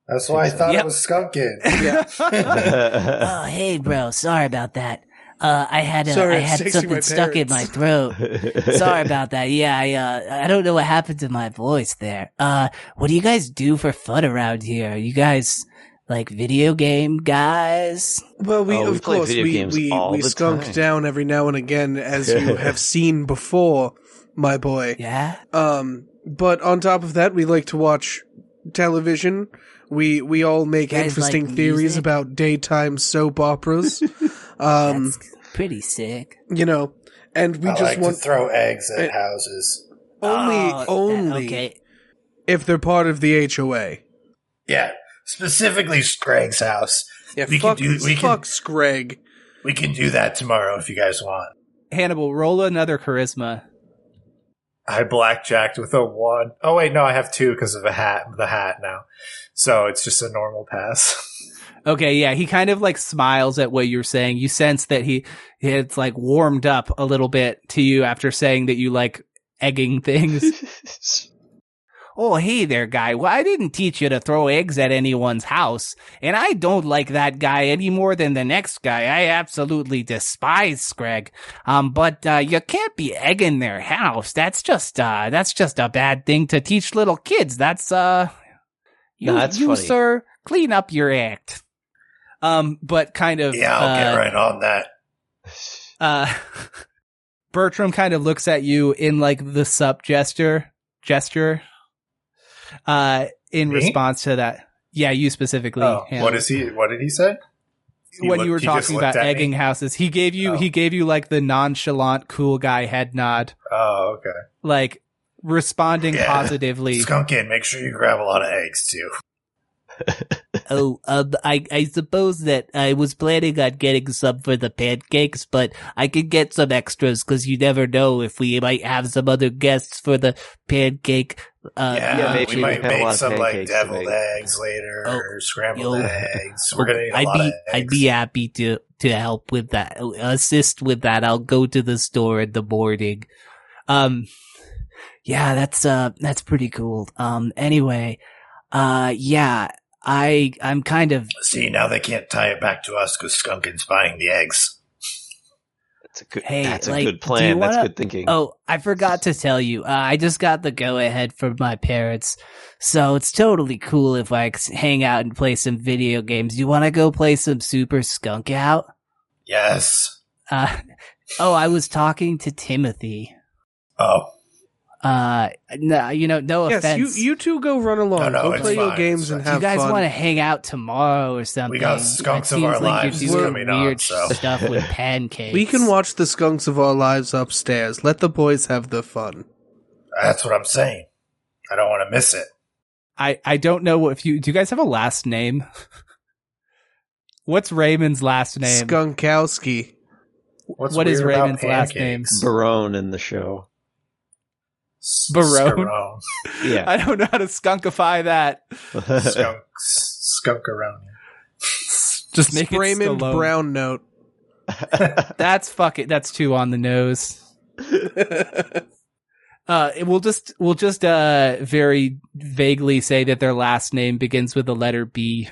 That's why I thought Yep. it was skunking. (laughs) (laughs) oh, hey, bro, sorry about that. Uh, I had uh, Sorry, I had something stuck in my throat. (laughs) Sorry about that. Yeah, I uh, I don't know what happened to my voice there. Uh, what do you guys do for fun around here? You guys like video game guys? Well, we Oh, of play course we we, we skunk time. down every now and again, as you (laughs) have seen before, my boy. Yeah. Um, but on top of that, we like to watch television. We we all make Guys interesting like theories music? about daytime soap operas. (laughs) um, That's pretty sick. you know, and we I just like want to throw eggs at Uh, houses. only Oh, that- only okay. if they're part of the HOA. Yeah, specifically Greg's house. Yeah, We can fuck, do- we can- fuck Screg. We can do that tomorrow if you guys want. Hannibal, roll another charisma. I blackjacked with a one. Oh wait, no, I have two because of the hat. The hat now, so it's just a normal pass. (laughs) Okay, yeah, he kind of like smiles at what you're saying. You sense that he it's like warmed up a little bit to you after saying that you like egging things. (laughs) oh, hey there, guy. Well, I didn't teach you to throw eggs at anyone's house, and I don't like that guy any more than the next guy. I absolutely despise Scrag. Um, but uh, you can't be egging their house. That's just uh, that's just a bad thing to teach little kids. That's uh, you, No, that's you funny. sir, clean up your act. Um, but kind of Yeah, I'll uh, get right on that. (laughs) uh Bertram kind of looks at you in like the sup gesture gesture uh in Me? response to that yeah you specifically Oh, what is he? What did he say? He when looked- you were talking about at me? egging houses he gave you Oh. he gave you like the nonchalant cool guy head nod Oh, okay. like responding Yeah. positively Skunkin, make sure you grab a lot of eggs too. (laughs) Oh, um, I, I suppose that I was planning on getting some for the pancakes, but I could get some extras because you never know if we might have some other guests for the pancake. Uh, yeah, yeah, maybe we we might have a lot make of some like deviled eggs later Oh, or scrambled yo. eggs. We're gonna need a I'd be, eggs. I'd be happy to, to help with that, assist with that. I'll go to the store in the morning. Um, yeah, that's, uh, that's pretty cool. Um, anyway, uh, yeah, I, I'm kind of, See, now they can't tie it back to us because Skunkin's buying the eggs. That's a good. Hey, that's a good plan. That's wanna- good thinking. Oh, I forgot to tell you. Uh, I just got the go ahead from my parents. So it's totally cool if I c- hang out and play some video games. You want to go play some Super Skunk Out? Yes. Uh, (laughs) oh, I was talking to Timothy. Oh, Uh, no, you know, no yes, you offense. you two go run along. No, no, go it's play your games it's and fine. have Do you guys fun. want to hang out tomorrow or something? We got skunks of seems our like lives you're doing coming on, weird so- (laughs) stuff with (laughs) pancakes. we can watch the skunks of our lives upstairs. Let the boys have the fun. That's what I'm saying. I don't want to miss it. I I don't know if you do. You guys have a last name? (laughs) What's Raymond's last name? Skunkowski. What's What is Raymond's last name? Barone in the show. S- Barone? Scarone. (laughs) Yeah. I don't know how to skunkify that. Skunks. (laughs) Skunkaroni. Just make it Raymond Stallone. Brown note. (laughs) That's fuck it. That's too on the nose. Uh, it- we'll just we'll just uh very vaguely say that their last name begins with the letter B.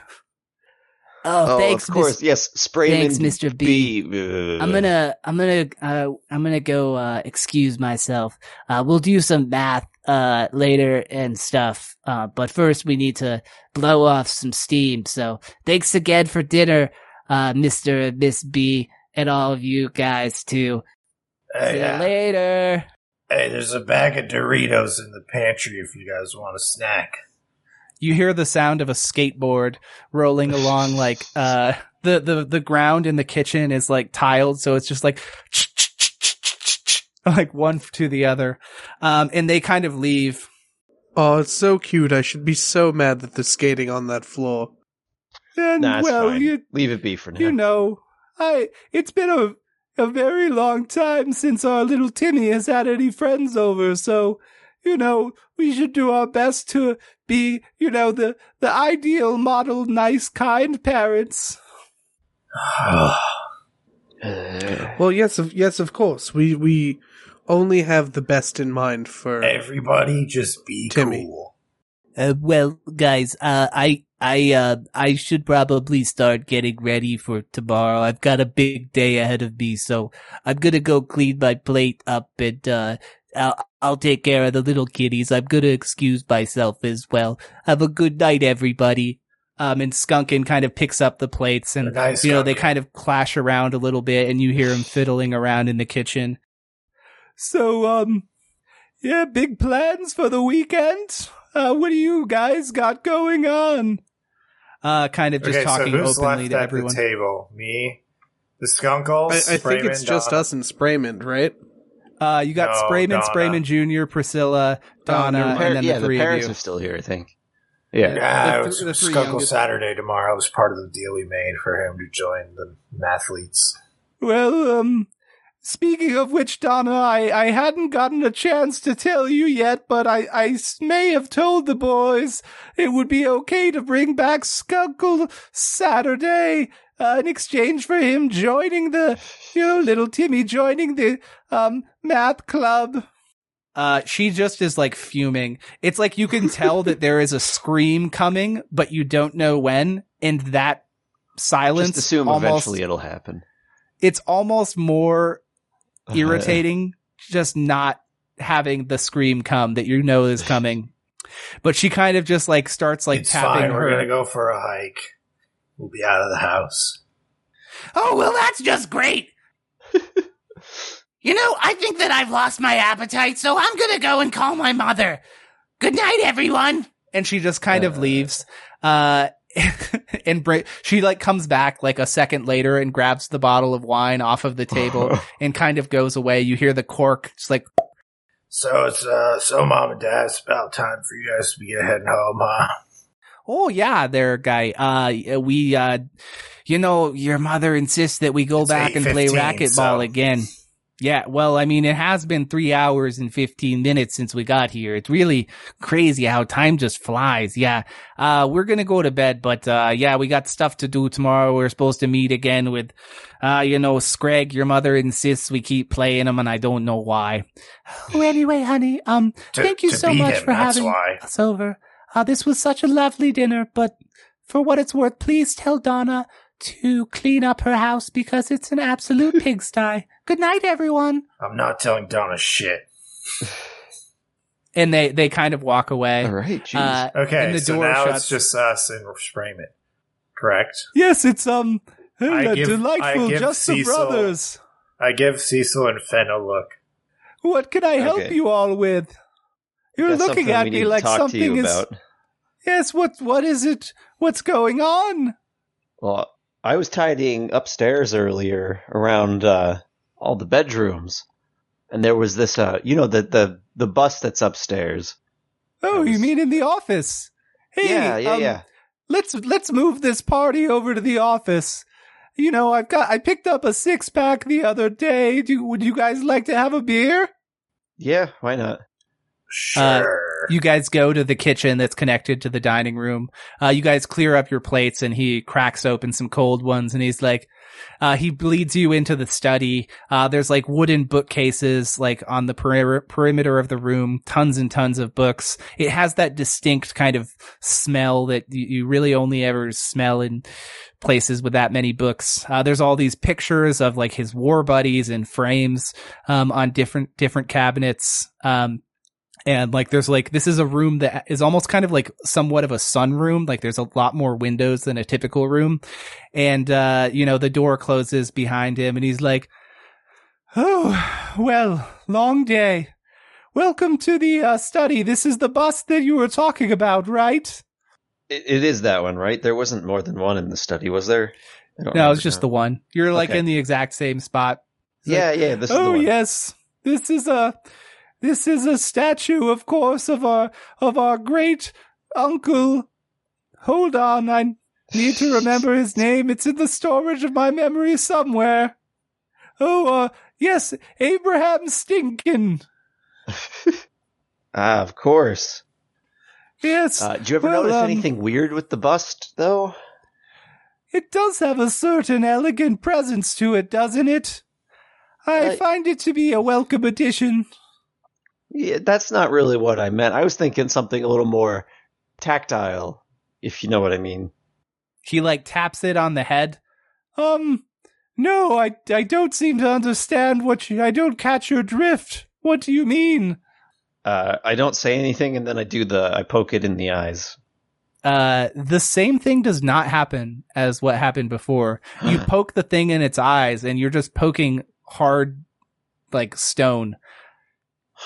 Oh, oh, thanks, of course. Miss- Yes, Sprayman thanks, Mr. B. B. I'm gonna, I'm gonna, uh, I'm gonna go, uh, excuse myself. Uh, we'll do some math, uh, later and stuff. Uh, but first we need to blow off some steam. So thanks again for dinner, uh, Mr. and Miss B and all of you guys too. See Hey, you later. hey, there's a bag of Doritos in the pantry if you guys want a snack. You hear the sound of a skateboard rolling along like uh the the the ground in the kitchen is like tiled so it's just like (laughs) like one to the other. Um and they kind of leave Oh, it's so cute. I should be so mad that they're skating on that floor. and Nah, well fine. you Leave it be for now. you know, I it's been a a very long time since our little Timmy has had any friends over, so you know, we should do our best to be, you know, the the ideal model nice kind parents. (sighs) (sighs) Well, yes, of, yes, of course. We we only have the best in mind for. Everybody just be Timmy. cool. Uh, well, guys, uh, I, I, uh, I should probably start getting ready for tomorrow. I've got a big day ahead of me, so I'm gonna go clean my plate up and, uh, I'll, I'll take care of the little kitties. I'm gonna excuse myself as well. Have a good night, everybody. Um, and Skunkin kind of picks up the plates and, Nice you know, they kind of clash around a little bit and you hear him fiddling around in the kitchen. So, um, yeah, big plans for the weekend? Uh, what do you guys got going on? Uh, kind of just okay, talking so who's openly left to at everyone. the table? Me, the Skunkles. I, I think it's Sprayman, just us and Spraymond, right? Uh, you got No, Sprayman, Donna. Sprayman Jr., Priscilla, Donna, never and par- then yeah, the the, three parents of are you. still here, I think. Yeah. Yeah, The it th- was the Skunkle youngest. Saturday tomorrow. It was part of the deal we made for him to join the mathletes. Well, um, speaking of which, Donna, I, I hadn't gotten a chance to tell you yet, but I, I may have told the boys it would be okay to bring back Skunkle Saturday, uh, in exchange for him joining the, you know, little Timmy joining the, um, math club. Uh, she just is like fuming. It's like you can (laughs) tell that there is a scream coming, but you don't know when, and that silence Just assume almost eventually it'll happen. it's almost more irritating just not having the scream come that you know is coming. But she kind of just like starts like it's tapping fine. We're gonna go for a hike. We'll be out of the house. Oh, well, that's just great. (laughs) you know, I think that I've lost my appetite, so I'm gonna go and call my mother. Good night, everyone. and she just kind of Uh. leaves. Uh, (laughs) and bra- she like comes back like a second later and grabs the bottle of wine off of the table (laughs) and kind of goes away. You hear the cork just like So it's uh, so mom and dad. It's about time for you guys to be heading home, huh? Oh yeah, there, guy. Uh, we, uh, you know, your mother insists that we go It's back and play racquetball so- again. Yeah, well, I mean, it has been three hours and 15 minutes since we got here. It's really crazy how time just flies. Yeah. Uh, we're going to go to bed, but, uh, yeah, we got stuff to do tomorrow. We're supposed to meet again with, uh, you know, Scrag. Your mother insists we keep playing them and I don't know why. (sighs) Anyway, honey, um, To- thank you so much him, for having why. us over. Uh, this was such a lovely dinner, but for what it's worth, please tell Donna to clean up her house because it's an absolute (laughs) pigsty. Good night, everyone. I'm not telling Donna shit. And they, they kind of walk away. All right, jeez. Uh, Okay, and the so door now shuts. it's just us and Sprayman. Correct. yes, it's, um, I give- delightful, I give just the brothers. I give Cecil and Fen a look. What can I help Okay. you all with? You're That's looking at me like something is. about. Yes, what what is it? What's going on? Well, I was tidying upstairs earlier around uh, all the bedrooms, and there was this, uh, you know, the the the bus that's upstairs. Oh, That you mean in the office? Hey, yeah, yeah, um, yeah. Let's let's move this party over to the office. You know, I've got I picked up a six pack the other day. Do would you guys like to have a beer? Yeah, why not? Sure. You guys go to the kitchen that's connected to the dining room. Uh, you guys clear up your plates and he cracks open some cold ones and he's like, uh, he leads you into the study. Uh, there's like wooden bookcases like on the peri- perimeter of the room, tons and tons of books. It has that distinct kind of smell that you, you really only ever smell in places with that many books. Uh, there's all these pictures of like his war buddies in frames, um, on different, different cabinets. Um, and like there's like this is a room that is almost kind of like somewhat of a sunroom like there's a lot more windows than a typical room and uh you know the door closes behind him and he's like oh well long day welcome to the uh, study this is the bus that you were talking about right It, it is that one, right? There wasn't more than one in the study, was there? No it's remember just now. the one you're like Okay. in the exact same spot He's like, Yeah, yeah. This is the oh yes, this is a this is a statue, of course, of our of our great uncle. Hold on, I need to remember his (laughs) name. It's in the storage of my memory somewhere. Oh, uh, yes, Abraham Stinkin. (laughs) Ah, of course. Yes, Uh, did you ever Well, notice um, anything weird with the bust, though? it does have a certain elegant presence to it, doesn't it? I I- find it to be a welcome addition. Yeah, that's not really what I meant. I was thinking something a little more tactile, if you know what I mean. he like taps it on the head. Um, no, I, I don't seem to understand what you, I don't catch your drift. What do you mean? Uh, I don't say anything, and then I do the I poke it in the eyes. Uh, the same thing does not happen as what happened before. You (gasps) poke the thing in its eyes and you're just poking hard, like stone.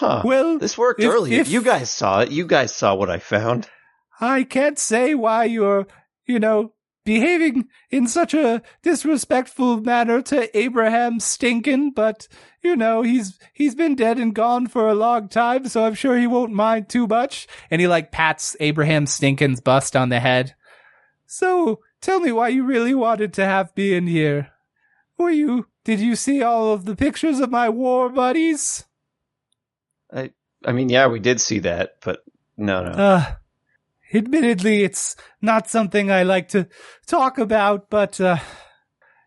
Huh? Well, this worked if- earlier. if- You guys saw it. You guys saw what I found. I can't say why you're, you know, behaving in such a disrespectful manner to Abraham Stinkin, but you know, he's he's been dead and gone for a long time, so I'm sure he won't mind too much. And he like pats Abraham Stinkin's bust on the head. So tell me why you really wanted to have me in here. Were you did you see all of the pictures of my war buddies? I I mean, yeah, we did see that, but no, no. Uh, admittedly, it's not something I like to talk about, but, uh,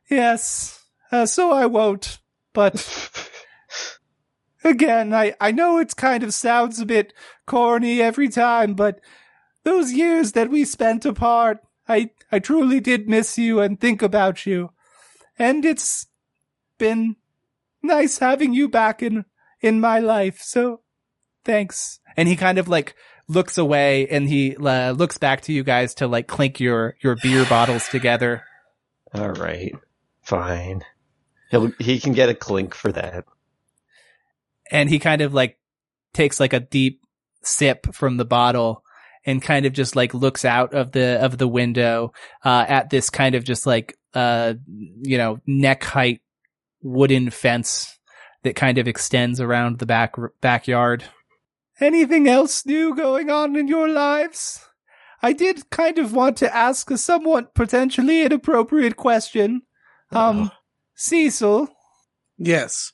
yes, uh, so I won't. But (laughs) again, I, I know it kind of sounds a bit corny every time, but those years that we spent apart, I, I truly did miss you and think about you. And it's been nice having you back in, in my life. So thanks. And he kind of like looks away and he uh, looks back to you guys to like clink your your beer (sighs) bottles together. All right, fine. He'll he can get a clink for that. And he kind of like takes like a deep sip from the bottle and kind of just like looks out of the of the window uh at this kind of just like uh you know neck height wooden fence that kind of extends around the back backyard. Anything else new going on in your lives? I did kind of want to ask a somewhat potentially inappropriate question. Um, Cecil, Yes.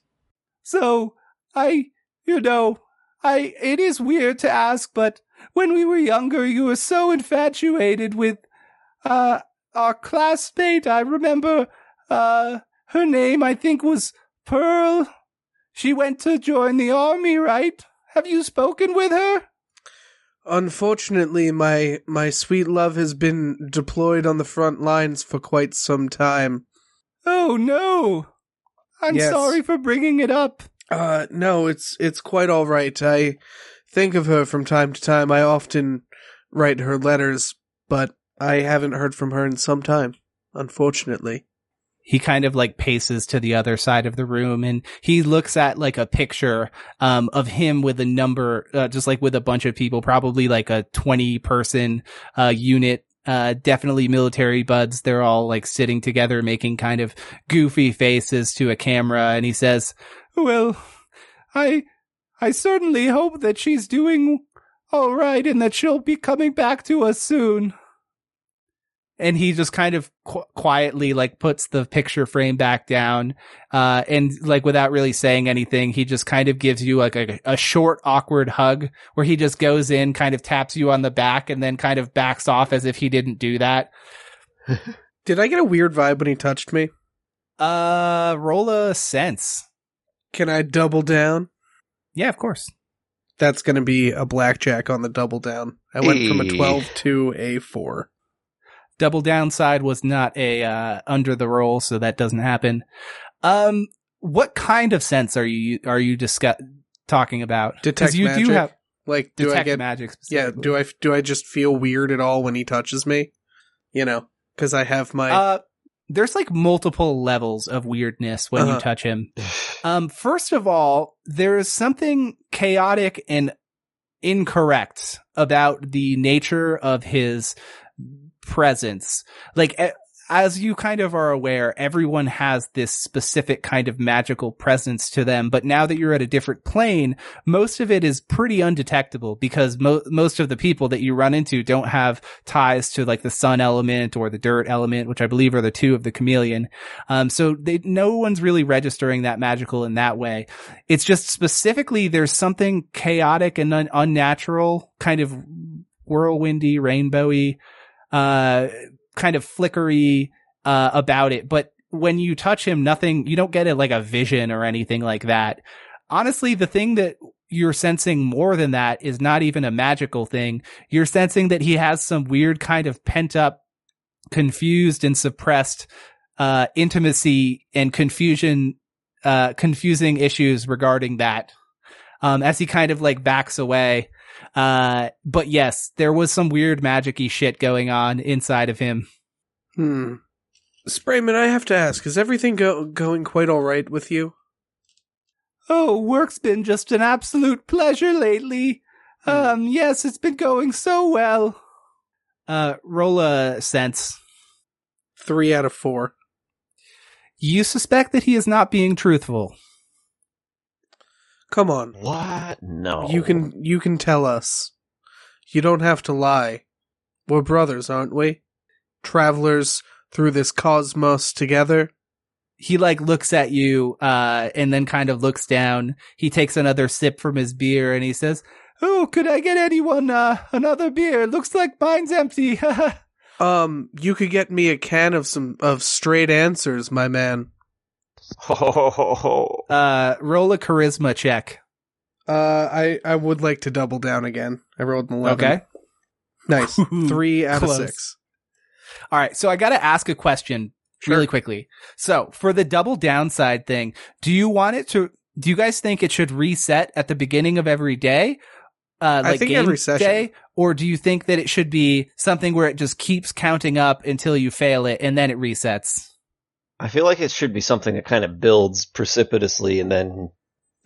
so I, you know, I, it is weird to ask, but when we were younger, you were so infatuated with, uh, our classmate. I remember, uh, her name, I think was Pearl. She went to join the army, right? Have you spoken with her? Unfortunately, my my sweet love has been deployed on the front lines for quite some time. Oh no. I'm Yes. sorry for bringing it up. Uh, no, it's it's quite all right. I think of her from time to time. I often write her letters, but I haven't heard from her in some time. Unfortunately, he kind of like paces to the other side of the room and he looks at like a picture um of him with a number uh, just like with a bunch of people probably like a 20 person uh unit uh definitely military buds. They're all like sitting together making kind of goofy faces to a camera and he says well i i certainly hope that she's doing all right and that she'll be coming back to us soon and he just kind of qu- quietly like puts the picture frame back down uh and like without really saying anything he just kind of gives you like a, a short awkward hug where he just goes in kind of taps you on the back and then kind of backs off as if he didn't do that (laughs) Did I get a weird vibe when he touched me? uh roll a sense Can I double down? yeah of course That's going to be a blackjack on the double down. I went from a 12 to a 4. Double downside was not a uh under the roll so that doesn't happen um what kind of sense are you are you discuss talking about? Detect you magic? do have Like, do detect I get magic Yeah, do I do I just feel weird at all when he touches me? You know, cuz I have my Uh, there's like multiple levels of weirdness when Uh-huh. you touch him. (sighs) Um, first of all, there is something chaotic and incorrect about the nature of his presence. Like, as you kind of are aware, everyone has this specific kind of magical presence to them. But now that you're at a different plane, most of it is pretty undetectable because mo- most of the people that you run into don't have ties to like the sun element or the dirt element, which I believe are the two of the chameleon. Um, so they, no one's really registering that magical in that way. It's just specifically there's something chaotic and un- unnatural, kind of whirlwindy, rainbowy, uh, kind of flickery, uh, about it. But when you touch him, nothing, you don't get it like a vision or anything like that. Honestly, the thing that you're sensing more than that is not even a magical thing. You're sensing that he has some weird kind of pent up, confused and suppressed, uh, intimacy and confusion, uh, confusing issues regarding that. Um, as he kind of like backs away. Uh, but yes, there was some weird magic-y shit going on inside of him. hmm. Sprayman, I have to ask, is everything go- going quite all right with you? Oh, work's been just an absolute pleasure lately. Hmm. Um, yes, it's been going so well. Uh, roll a sense. 3 out of 4. You suspect that he is not being truthful. Come on. What? No. You can you can tell us. You don't have to lie. We're brothers, aren't we? Travelers through this cosmos together. He like looks at you, uh, and then kind of looks down. He takes another sip from his beer and he says, Oh, could I get anyone, uh, another beer? Looks like mine's empty. (laughs) Um, you could get me a can of some of straight answers, my man. Ho. uh, roll a charisma check. Uh, I I would like to double down again. I rolled an eleven. Okay. nice. (laughs) Three out Close. of six. All right. So I got to ask a question really quickly. So for the double downside thing, do you want it to, do you guys think it should reset at the beginning of every day? Uh, I think game every session. day? Or do you think that it should be something where it just keeps counting up until you fail it and then it resets? I feel like it should be something that kind of builds precipitously and then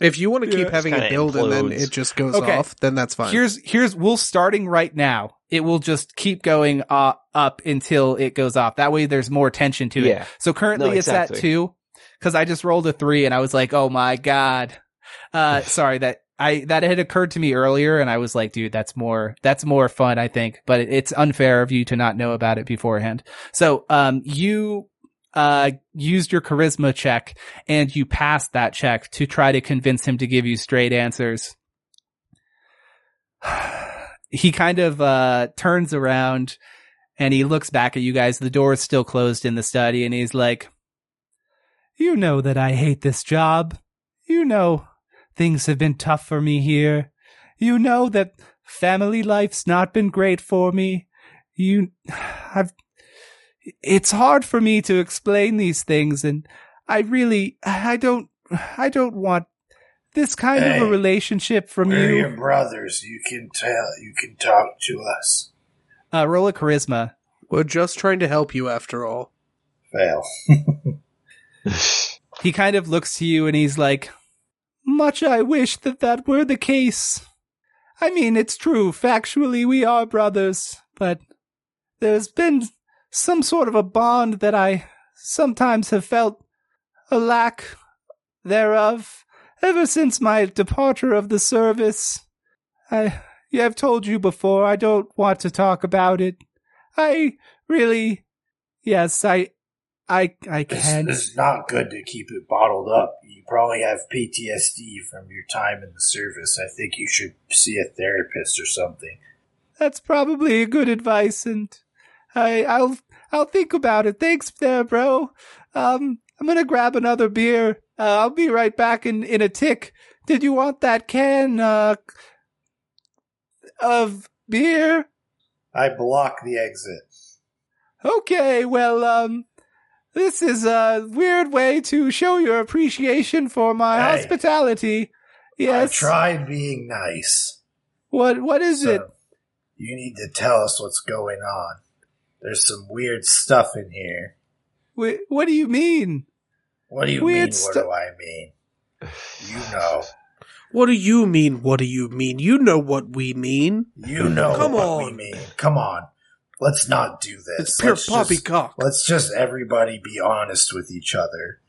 If you want to Yeah. keep having Just it kinda build and then it just goes Okay. off, then that's fine. Here's, here's, we'll starting right now. It will just keep going uh, up until it goes off. That way there's more tension to it. Yeah. So currently No, it's at two because I just rolled a three and I was like, oh my God. Uh, (laughs) sorry that I, that had occurred to me earlier and I was like, dude, that's more, that's more fun, I think, but it, it's unfair of you to not know about it beforehand. So, um, you, uh, used your charisma check and you passed that check to try to convince him to give you straight answers. (sighs) he kind of, uh, turns around and he looks back at you guys. The door is still closed in the study and he's like, you know that I hate this job. You know things have been tough for me here. You know that family life's not been great for me. You, (sighs) I've, it's hard for me to explain these things and I really, I don't, I don't want this kind of a relationship from you. We're you. your brothers. You can tell. You can talk to us. Uh, roll a charisma. We're just trying to help you after all. Fail. (laughs) he kind of looks to you and he's like, Much I wish that that were the case. I mean, it's true. Factually, we are brothers, but there's been some sort of a bond that I sometimes have felt a lack thereof ever since my departure of the service. I, yeah, I've told you before, I don't want to talk about it. I really, yes, I, I, I It's, can. it's not good to keep it bottled up. You probably have PTSD from your time in the service. I think you should see a therapist or something. That's probably good advice, and I, I'll, I'll think about it. Thanks, there, bro. Um, I'm gonna grab another beer. Uh, I'll be right back in in a tick. Did you want that can, uh, of beer? I block the exit. Okay, well, um, this is a weird way to show your appreciation for my Hey. hospitality. Yes. I tried being nice. What, what is So, it? You need to tell us what's going on. There's some weird stuff in here. Wh- What do you mean? What do you Weird mean? stu- what do I mean? You know. What do you mean? What do you mean? You know what we mean. You know Come what we on. mean. Come on. Let's not do this. It's pure let's just, poppycock. let's just everybody be honest with each other.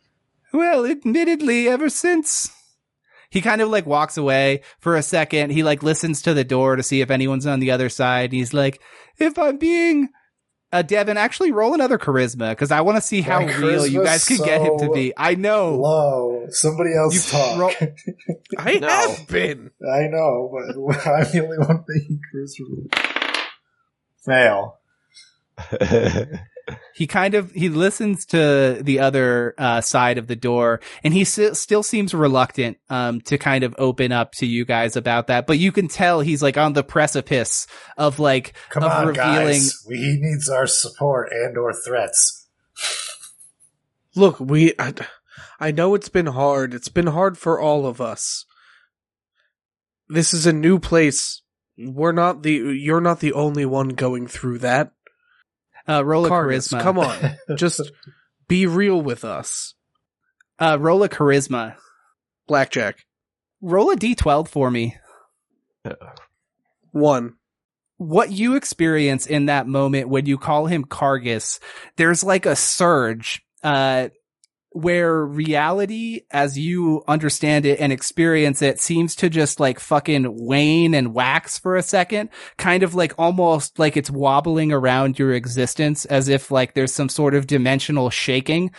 Well, admittedly, ever since he kind of like walks away for a second, he like listens to the door to see if anyone's on the other side. He's like, if I'm being uh, Devin, actually roll another charisma because I want to see how My real you guys charisma's can get him to be. I know. Low. Somebody else You talk. roll- (laughs) I No. have been. I know, but (laughs) I'm the only one making charisma. Fail. (laughs) (laughs) he kind of he listens to the other uh, side of the door and he s- still seems reluctant um, to kind of open up to you guys about that but you can tell he's like on the precipice of like Come of on, revealing guys. We, he needs our support and or threats. Look, we. I, I know it's been hard. It's been hard for all of us. This is a new place. We're not the. You're not the only one going through that. Uh, roll a Cargus, charisma. come on, (laughs) just be real with us. uh, roll a charisma. Blackjack. Roll a d12 for me. One. what you experience in that moment when you call him Cargus, there's like a surge, uh, where reality as you understand it and experience it seems to just like fucking wane and wax for a second, kind of like almost like it's wobbling around your existence as if like there's some sort of dimensional shaking.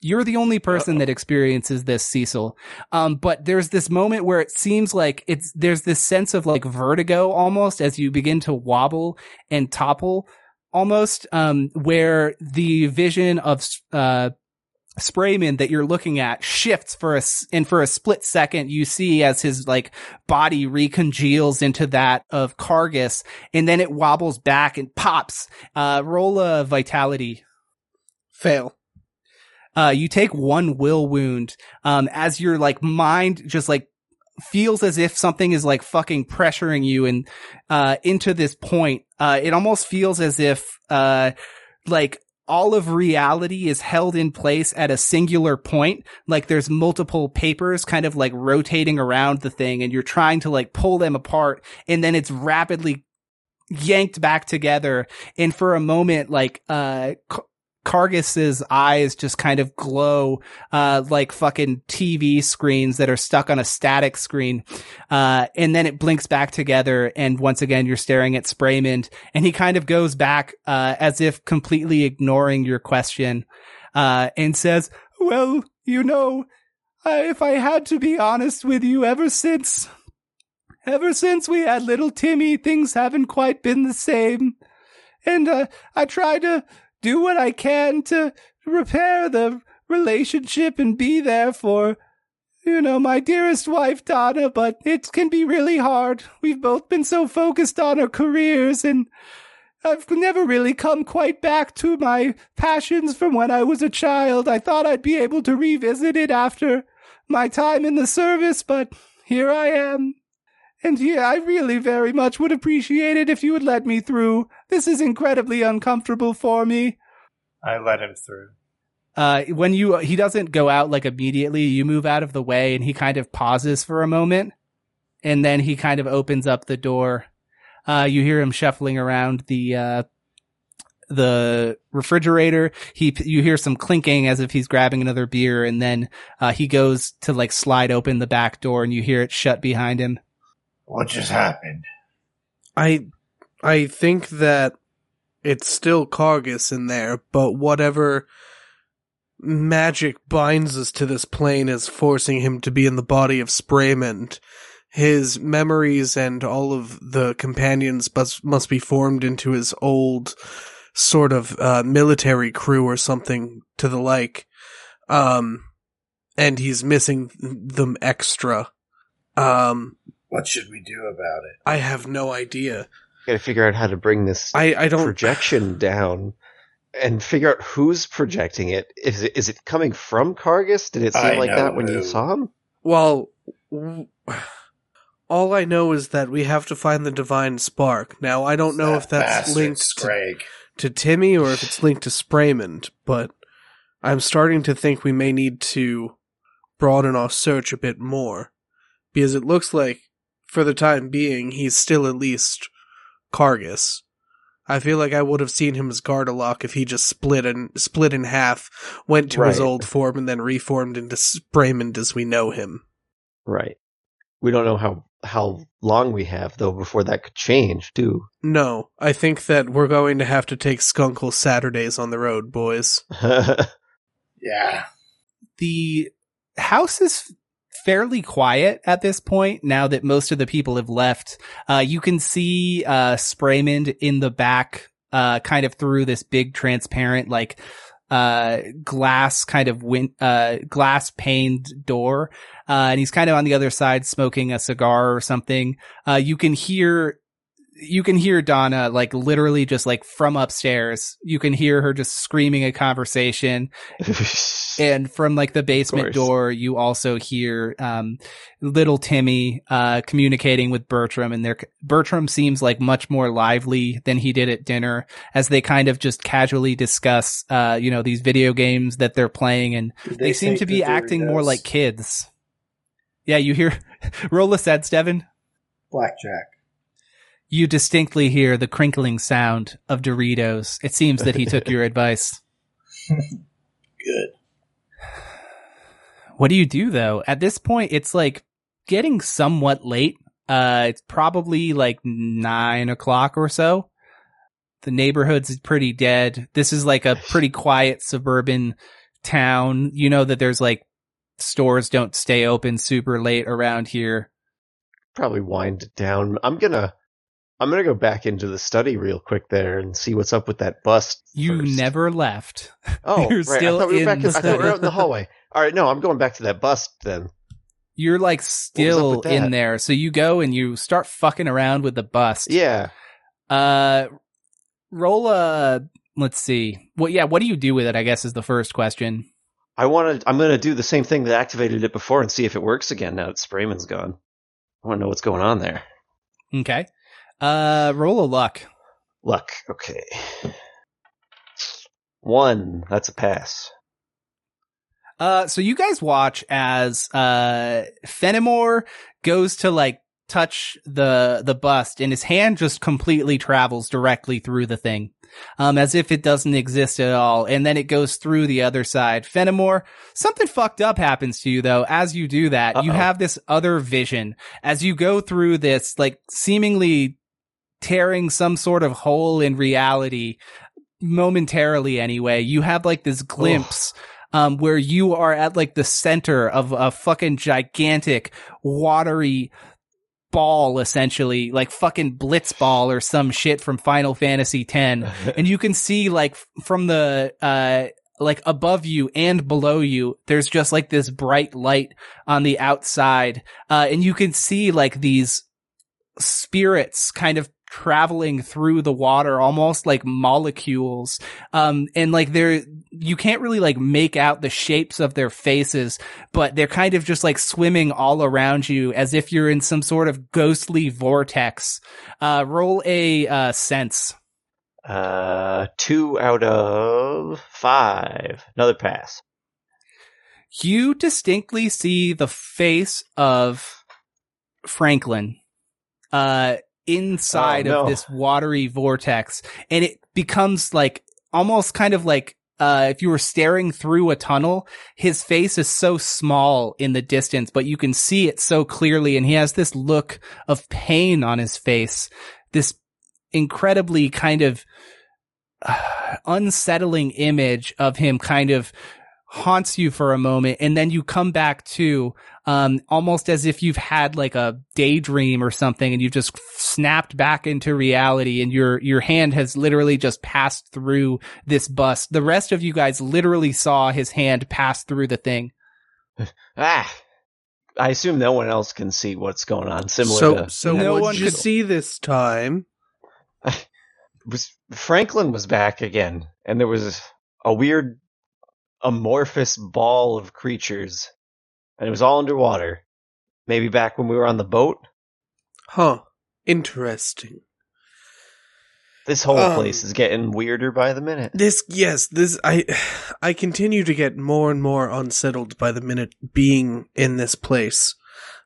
You're the only person that experiences this, Cecil. Um, but there's this moment where it seems like it's, there's this sense of like vertigo almost as you begin to wobble and topple almost, um, where the vision of, uh, Sprayman that you're looking at shifts for a, and for a split second, you see as his like body recongeals into that of Cargus and then it wobbles back and pops. Uh, roll a vitality Fail. uh, you take one will wound, um, as your like mind just like feels as if something is like fucking pressuring you and, uh, into this point. Uh, it almost feels as if, uh, like all of reality is held in place at a singular point. Like there's multiple papers kind of like rotating around the thing and you're trying to like pull them apart and then it's rapidly yanked back together. And for a moment, like, uh, Cargus's eyes just kind of glow, uh, like fucking TV screens that are stuck on a static screen. Uh, and then it blinks back together. And once again, you're staring at Spraymond and he kind of goes back, uh, as if completely ignoring your question, uh, and says, well, you know, if I had to be honest with you, ever since, ever since we had little Timmy, things haven't quite been the same. And, uh, I try to, do what I can to repair the relationship and be there for, you know, my dearest wife, Donna, but it can be really hard. We've both been so focused on our careers and I've never really come quite back to my passions from when I was a child. I thought I'd be able to revisit it after my time in the service, but here I am. And yeah, I really very much would appreciate it if you would let me through. This is incredibly uncomfortable for me. I let him through. Uh, when you, he doesn't go out like immediately, you move out of the way and he kind of pauses for a moment and then he kind of opens up the door. Uh, you hear him shuffling around the, uh, the refrigerator. He, you hear some clinking as if he's grabbing another beer and then, uh, he goes to like slide open the back door and you hear it shut behind him. What just happened? I I think that it's still Cargus in there, but whatever magic binds us to this plane is forcing him to be in the body of Spraymond. His memories and all of the companions must, must be formed into his old sort of uh, military crew or something to the like. Um, and he's missing them extra. Um, What should we do about it? I have no idea. Gotta figure out how to bring this I, I don't projection (sighs) down and figure out who's projecting it. Is it is it coming from Cargus? Did it seem I like know that when you saw him? Well, w- (sighs) all I know is that we have to find the divine spark. Now, I don't know That if that's bastard linked to, to Timmy or if it's (sighs) linked to Spraymond, but I'm starting to think we may need to broaden our search a bit more. Because it looks like, for the time being, he's still at least Cargus. I feel like I would have seen him as Gardelock if he just split and split in half, went to his old form, and then reformed into Spraymond as we know him. Right. We don't know how how long we have though before that could change too. No, I think that we're going to have to take Skunkle Saturdays on the road, boys. (laughs) Yeah. the house is fairly quiet at this point now that most of the people have left. Uh, you can see, uh, Spraymond in the back, uh, kind of through this big transparent, like, uh, glass kind of win, uh, glass paned door. Uh, and he's kind of on the other side smoking a cigar or something. Uh, you can hear, you can hear Donna like literally just like from upstairs. You can hear her just screaming a conversation. (laughs) And from like the basement door you also hear um little timmy uh communicating with bertram. And their bertram seems like much more lively than he did at dinner as they kind of just casually discuss uh you know these video games that they're playing. And Did they, seem to be acting more like kids. Yeah you hear (laughs) roll a sense devin Blackjack. You distinctly hear the crinkling sound of doritos it seems that he took your (laughs) advice Good. What do you do though? At this point, it's like getting somewhat late. Uh, it's probably like nine o'clock or so. The neighborhood's pretty dead. This is like a pretty quiet suburban town. You know that there's like stores don't stay open super late around here. Probably wind down. I'm gonna I'm gonna go back into the study real quick there and see what's up with that bust. You first. never left. Oh, (laughs) you're right. still I thought we were in back. the In, I thought we were out in the hallway. All right, no, I'm going back to that bust then. You're like still in there. So you go and you start fucking around with the bust. Yeah. Uh, roll a, let's see. What, yeah, what do you do with it? I guess is the first question. I want to. I'm going to do the same thing that activated it before and see if it works again now that Sprayman's gone. I want to know what's going on there. Okay. Uh, roll a luck. Luck. Okay. One. That's a pass. Uh, so you guys watch as, uh, Fenimore goes to like touch the, the bust and his hand just completely travels directly through the thing. Um, as if it doesn't exist at all. And then it goes through the other side. Fenimore, something fucked up happens to you though. As you do that, you Uh-oh. have this other vision as you go through this, like seemingly tearing some sort of hole in reality momentarily anyway. You have like this glimpse um, where you are at like the center of a fucking gigantic watery ball, essentially, like fucking blitzball or some shit from Final Fantasy X. (laughs) and you can see like from the, uh, like above you and below you, there's just like this bright light on the outside. Uh, and you can see like these spirits kind of traveling through the water almost like molecules um and like they're you can't really like make out the shapes of their faces but they're kind of just like swimming all around you as if you're in some sort of ghostly vortex uh roll a uh sense Uh, two out of five. Another pass. You distinctly see the face of Franklin, uh, inside Oh, no. of this watery vortex. And it becomes like almost kind of like, uh, if you were staring through a tunnel, his face is so small in the distance, but you can see it so clearly. And he has this look of pain on his face, this incredibly kind of uh, (sighs) unsettling image of him kind of haunts you for a moment and then you come back to um almost as if you've had like a daydream or something and you've just snapped back into reality and your your hand has literally just passed through this bust the rest of you guys literally saw his hand pass through the thing (sighs) Ah, I assume no one else can see what's going on. Similar so, to so No one did could- see this time? (sighs) was Franklin was back again, and there was a weird amorphous ball of creatures, and it was all underwater. Maybe back when we were on the boat. Huh. Interesting. This whole Um, place is getting weirder by the minute. This, yes, this, I, I continue to get more and more unsettled by the minute being in this place.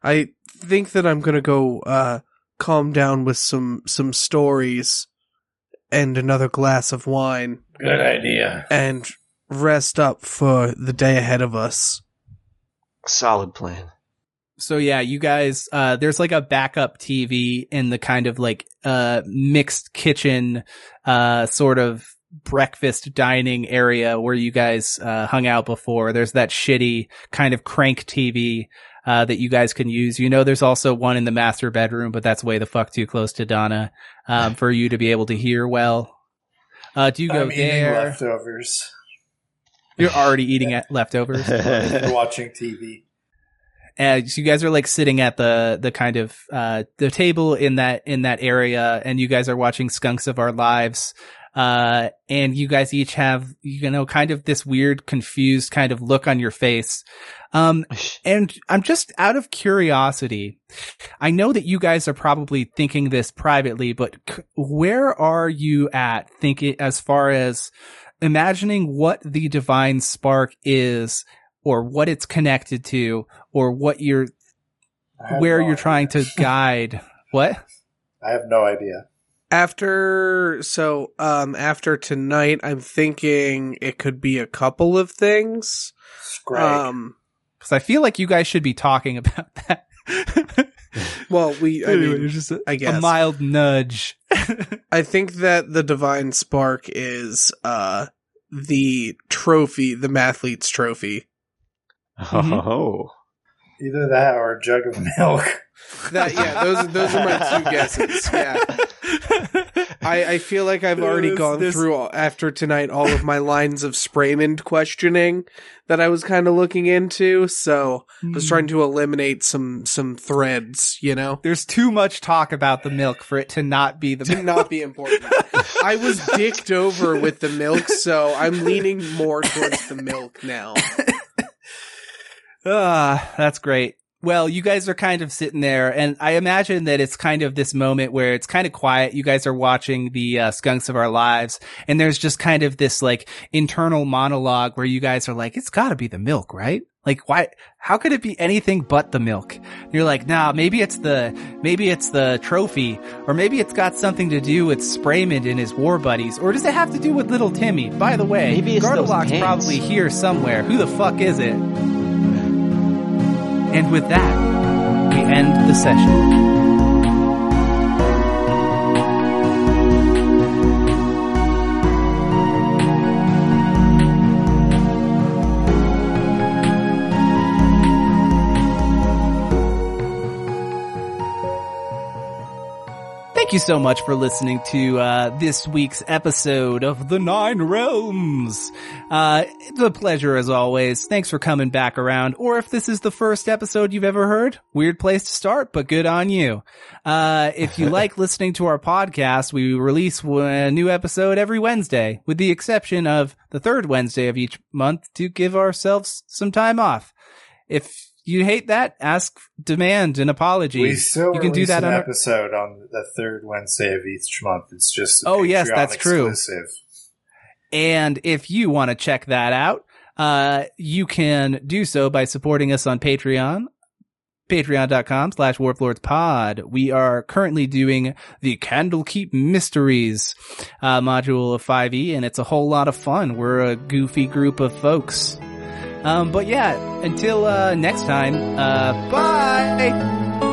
I think that I'm gonna go, uh, calm down with some, some stories and another glass of wine Good idea. and rest up for the day ahead of us. Solid plan. so yeah you guys uh there's like a backup tv in the kind of like uh mixed kitchen uh sort of breakfast dining area where you guys uh hung out before there's that shitty kind of crank tv uh that you guys can use you know there's also one in the master bedroom but that's way the fuck too close to donna um for you to be able to hear well uh do you go I'm eating there leftovers. You're already eating at leftovers. (laughs) Watching TV. And so you guys are like sitting at the the kind of uh the table in that in that area and you guys are watching skunks of our lives. Uh and you guys each have you know kind of this weird confused kind of look on your face. Um and i'm just out of curiosity i know that you guys are probably thinking this privately but c- where are you at thinking as far as imagining what the divine spark is or what it's connected to or what you're where no you're trying to (laughs) guide what I have no idea. After, so, um, after tonight, I'm thinking it could be a couple of things. Scrag. Um, because i feel like you guys should be talking about that (laughs) (laughs) well, we, I Anyway, mean, it's just a, I guess. a mild nudge (laughs) I think that the divine spark is uh the trophy, the mathlete's trophy. Oh, Either that or a jug of milk. That yeah, those those are my two (laughs) guesses. Yeah. I, I feel like I've already gone there's- through all, after tonight all of my lines of Spraymond questioning that I was kind of looking into, so I was trying to eliminate some some threads, you know, there's too much talk about the milk for it to not be the to not be important. (laughs) I was dicked over with the milk, so I'm leaning more towards the milk now. (laughs) Ah, that's great. Well, you guys are kind of sitting there, and I imagine that it's kind of this moment where it's kind of quiet. You guys are watching the uh, Skunks of Our Lives, and there's just kind of this like internal monologue where you guys are like, "It's got to be the milk, right? Like, why? How could it be anything but the milk?" You're like, "Nah, maybe it's the maybe it's the trophy, or maybe it's got something to do with Spraymond and his war buddies, or does it have to do with little Timmy? By the way, Maybe it's probably here somewhere. Who the fuck is it?" And with that, we end the session. Thank you so much for listening to uh, this week's episode of The Nine Realms. Uh, it's a pleasure as always. Thanks for coming back around. Or if this is the first episode you've ever heard, weird place to start, but good on you. Uh, if you (laughs) like listening to our podcast, we release a new episode every Wednesday, with the exception of the third Wednesday of each month to give ourselves some time off. If you hate that, ask, demand an apology. We still you can do that an on our- episode on the third Wednesday of each month. It's just Oh, yes, Patreon that's true. And if you want to check that out, uh, you can do so by supporting us on Patreon. Patreon.com slash warplordspod. We are currently doing the Candlekeep Mysteries, uh, module of 5e, and it's a whole lot of fun. We're a goofy group of folks. Um, but yeah, until, uh, next time, uh, bye!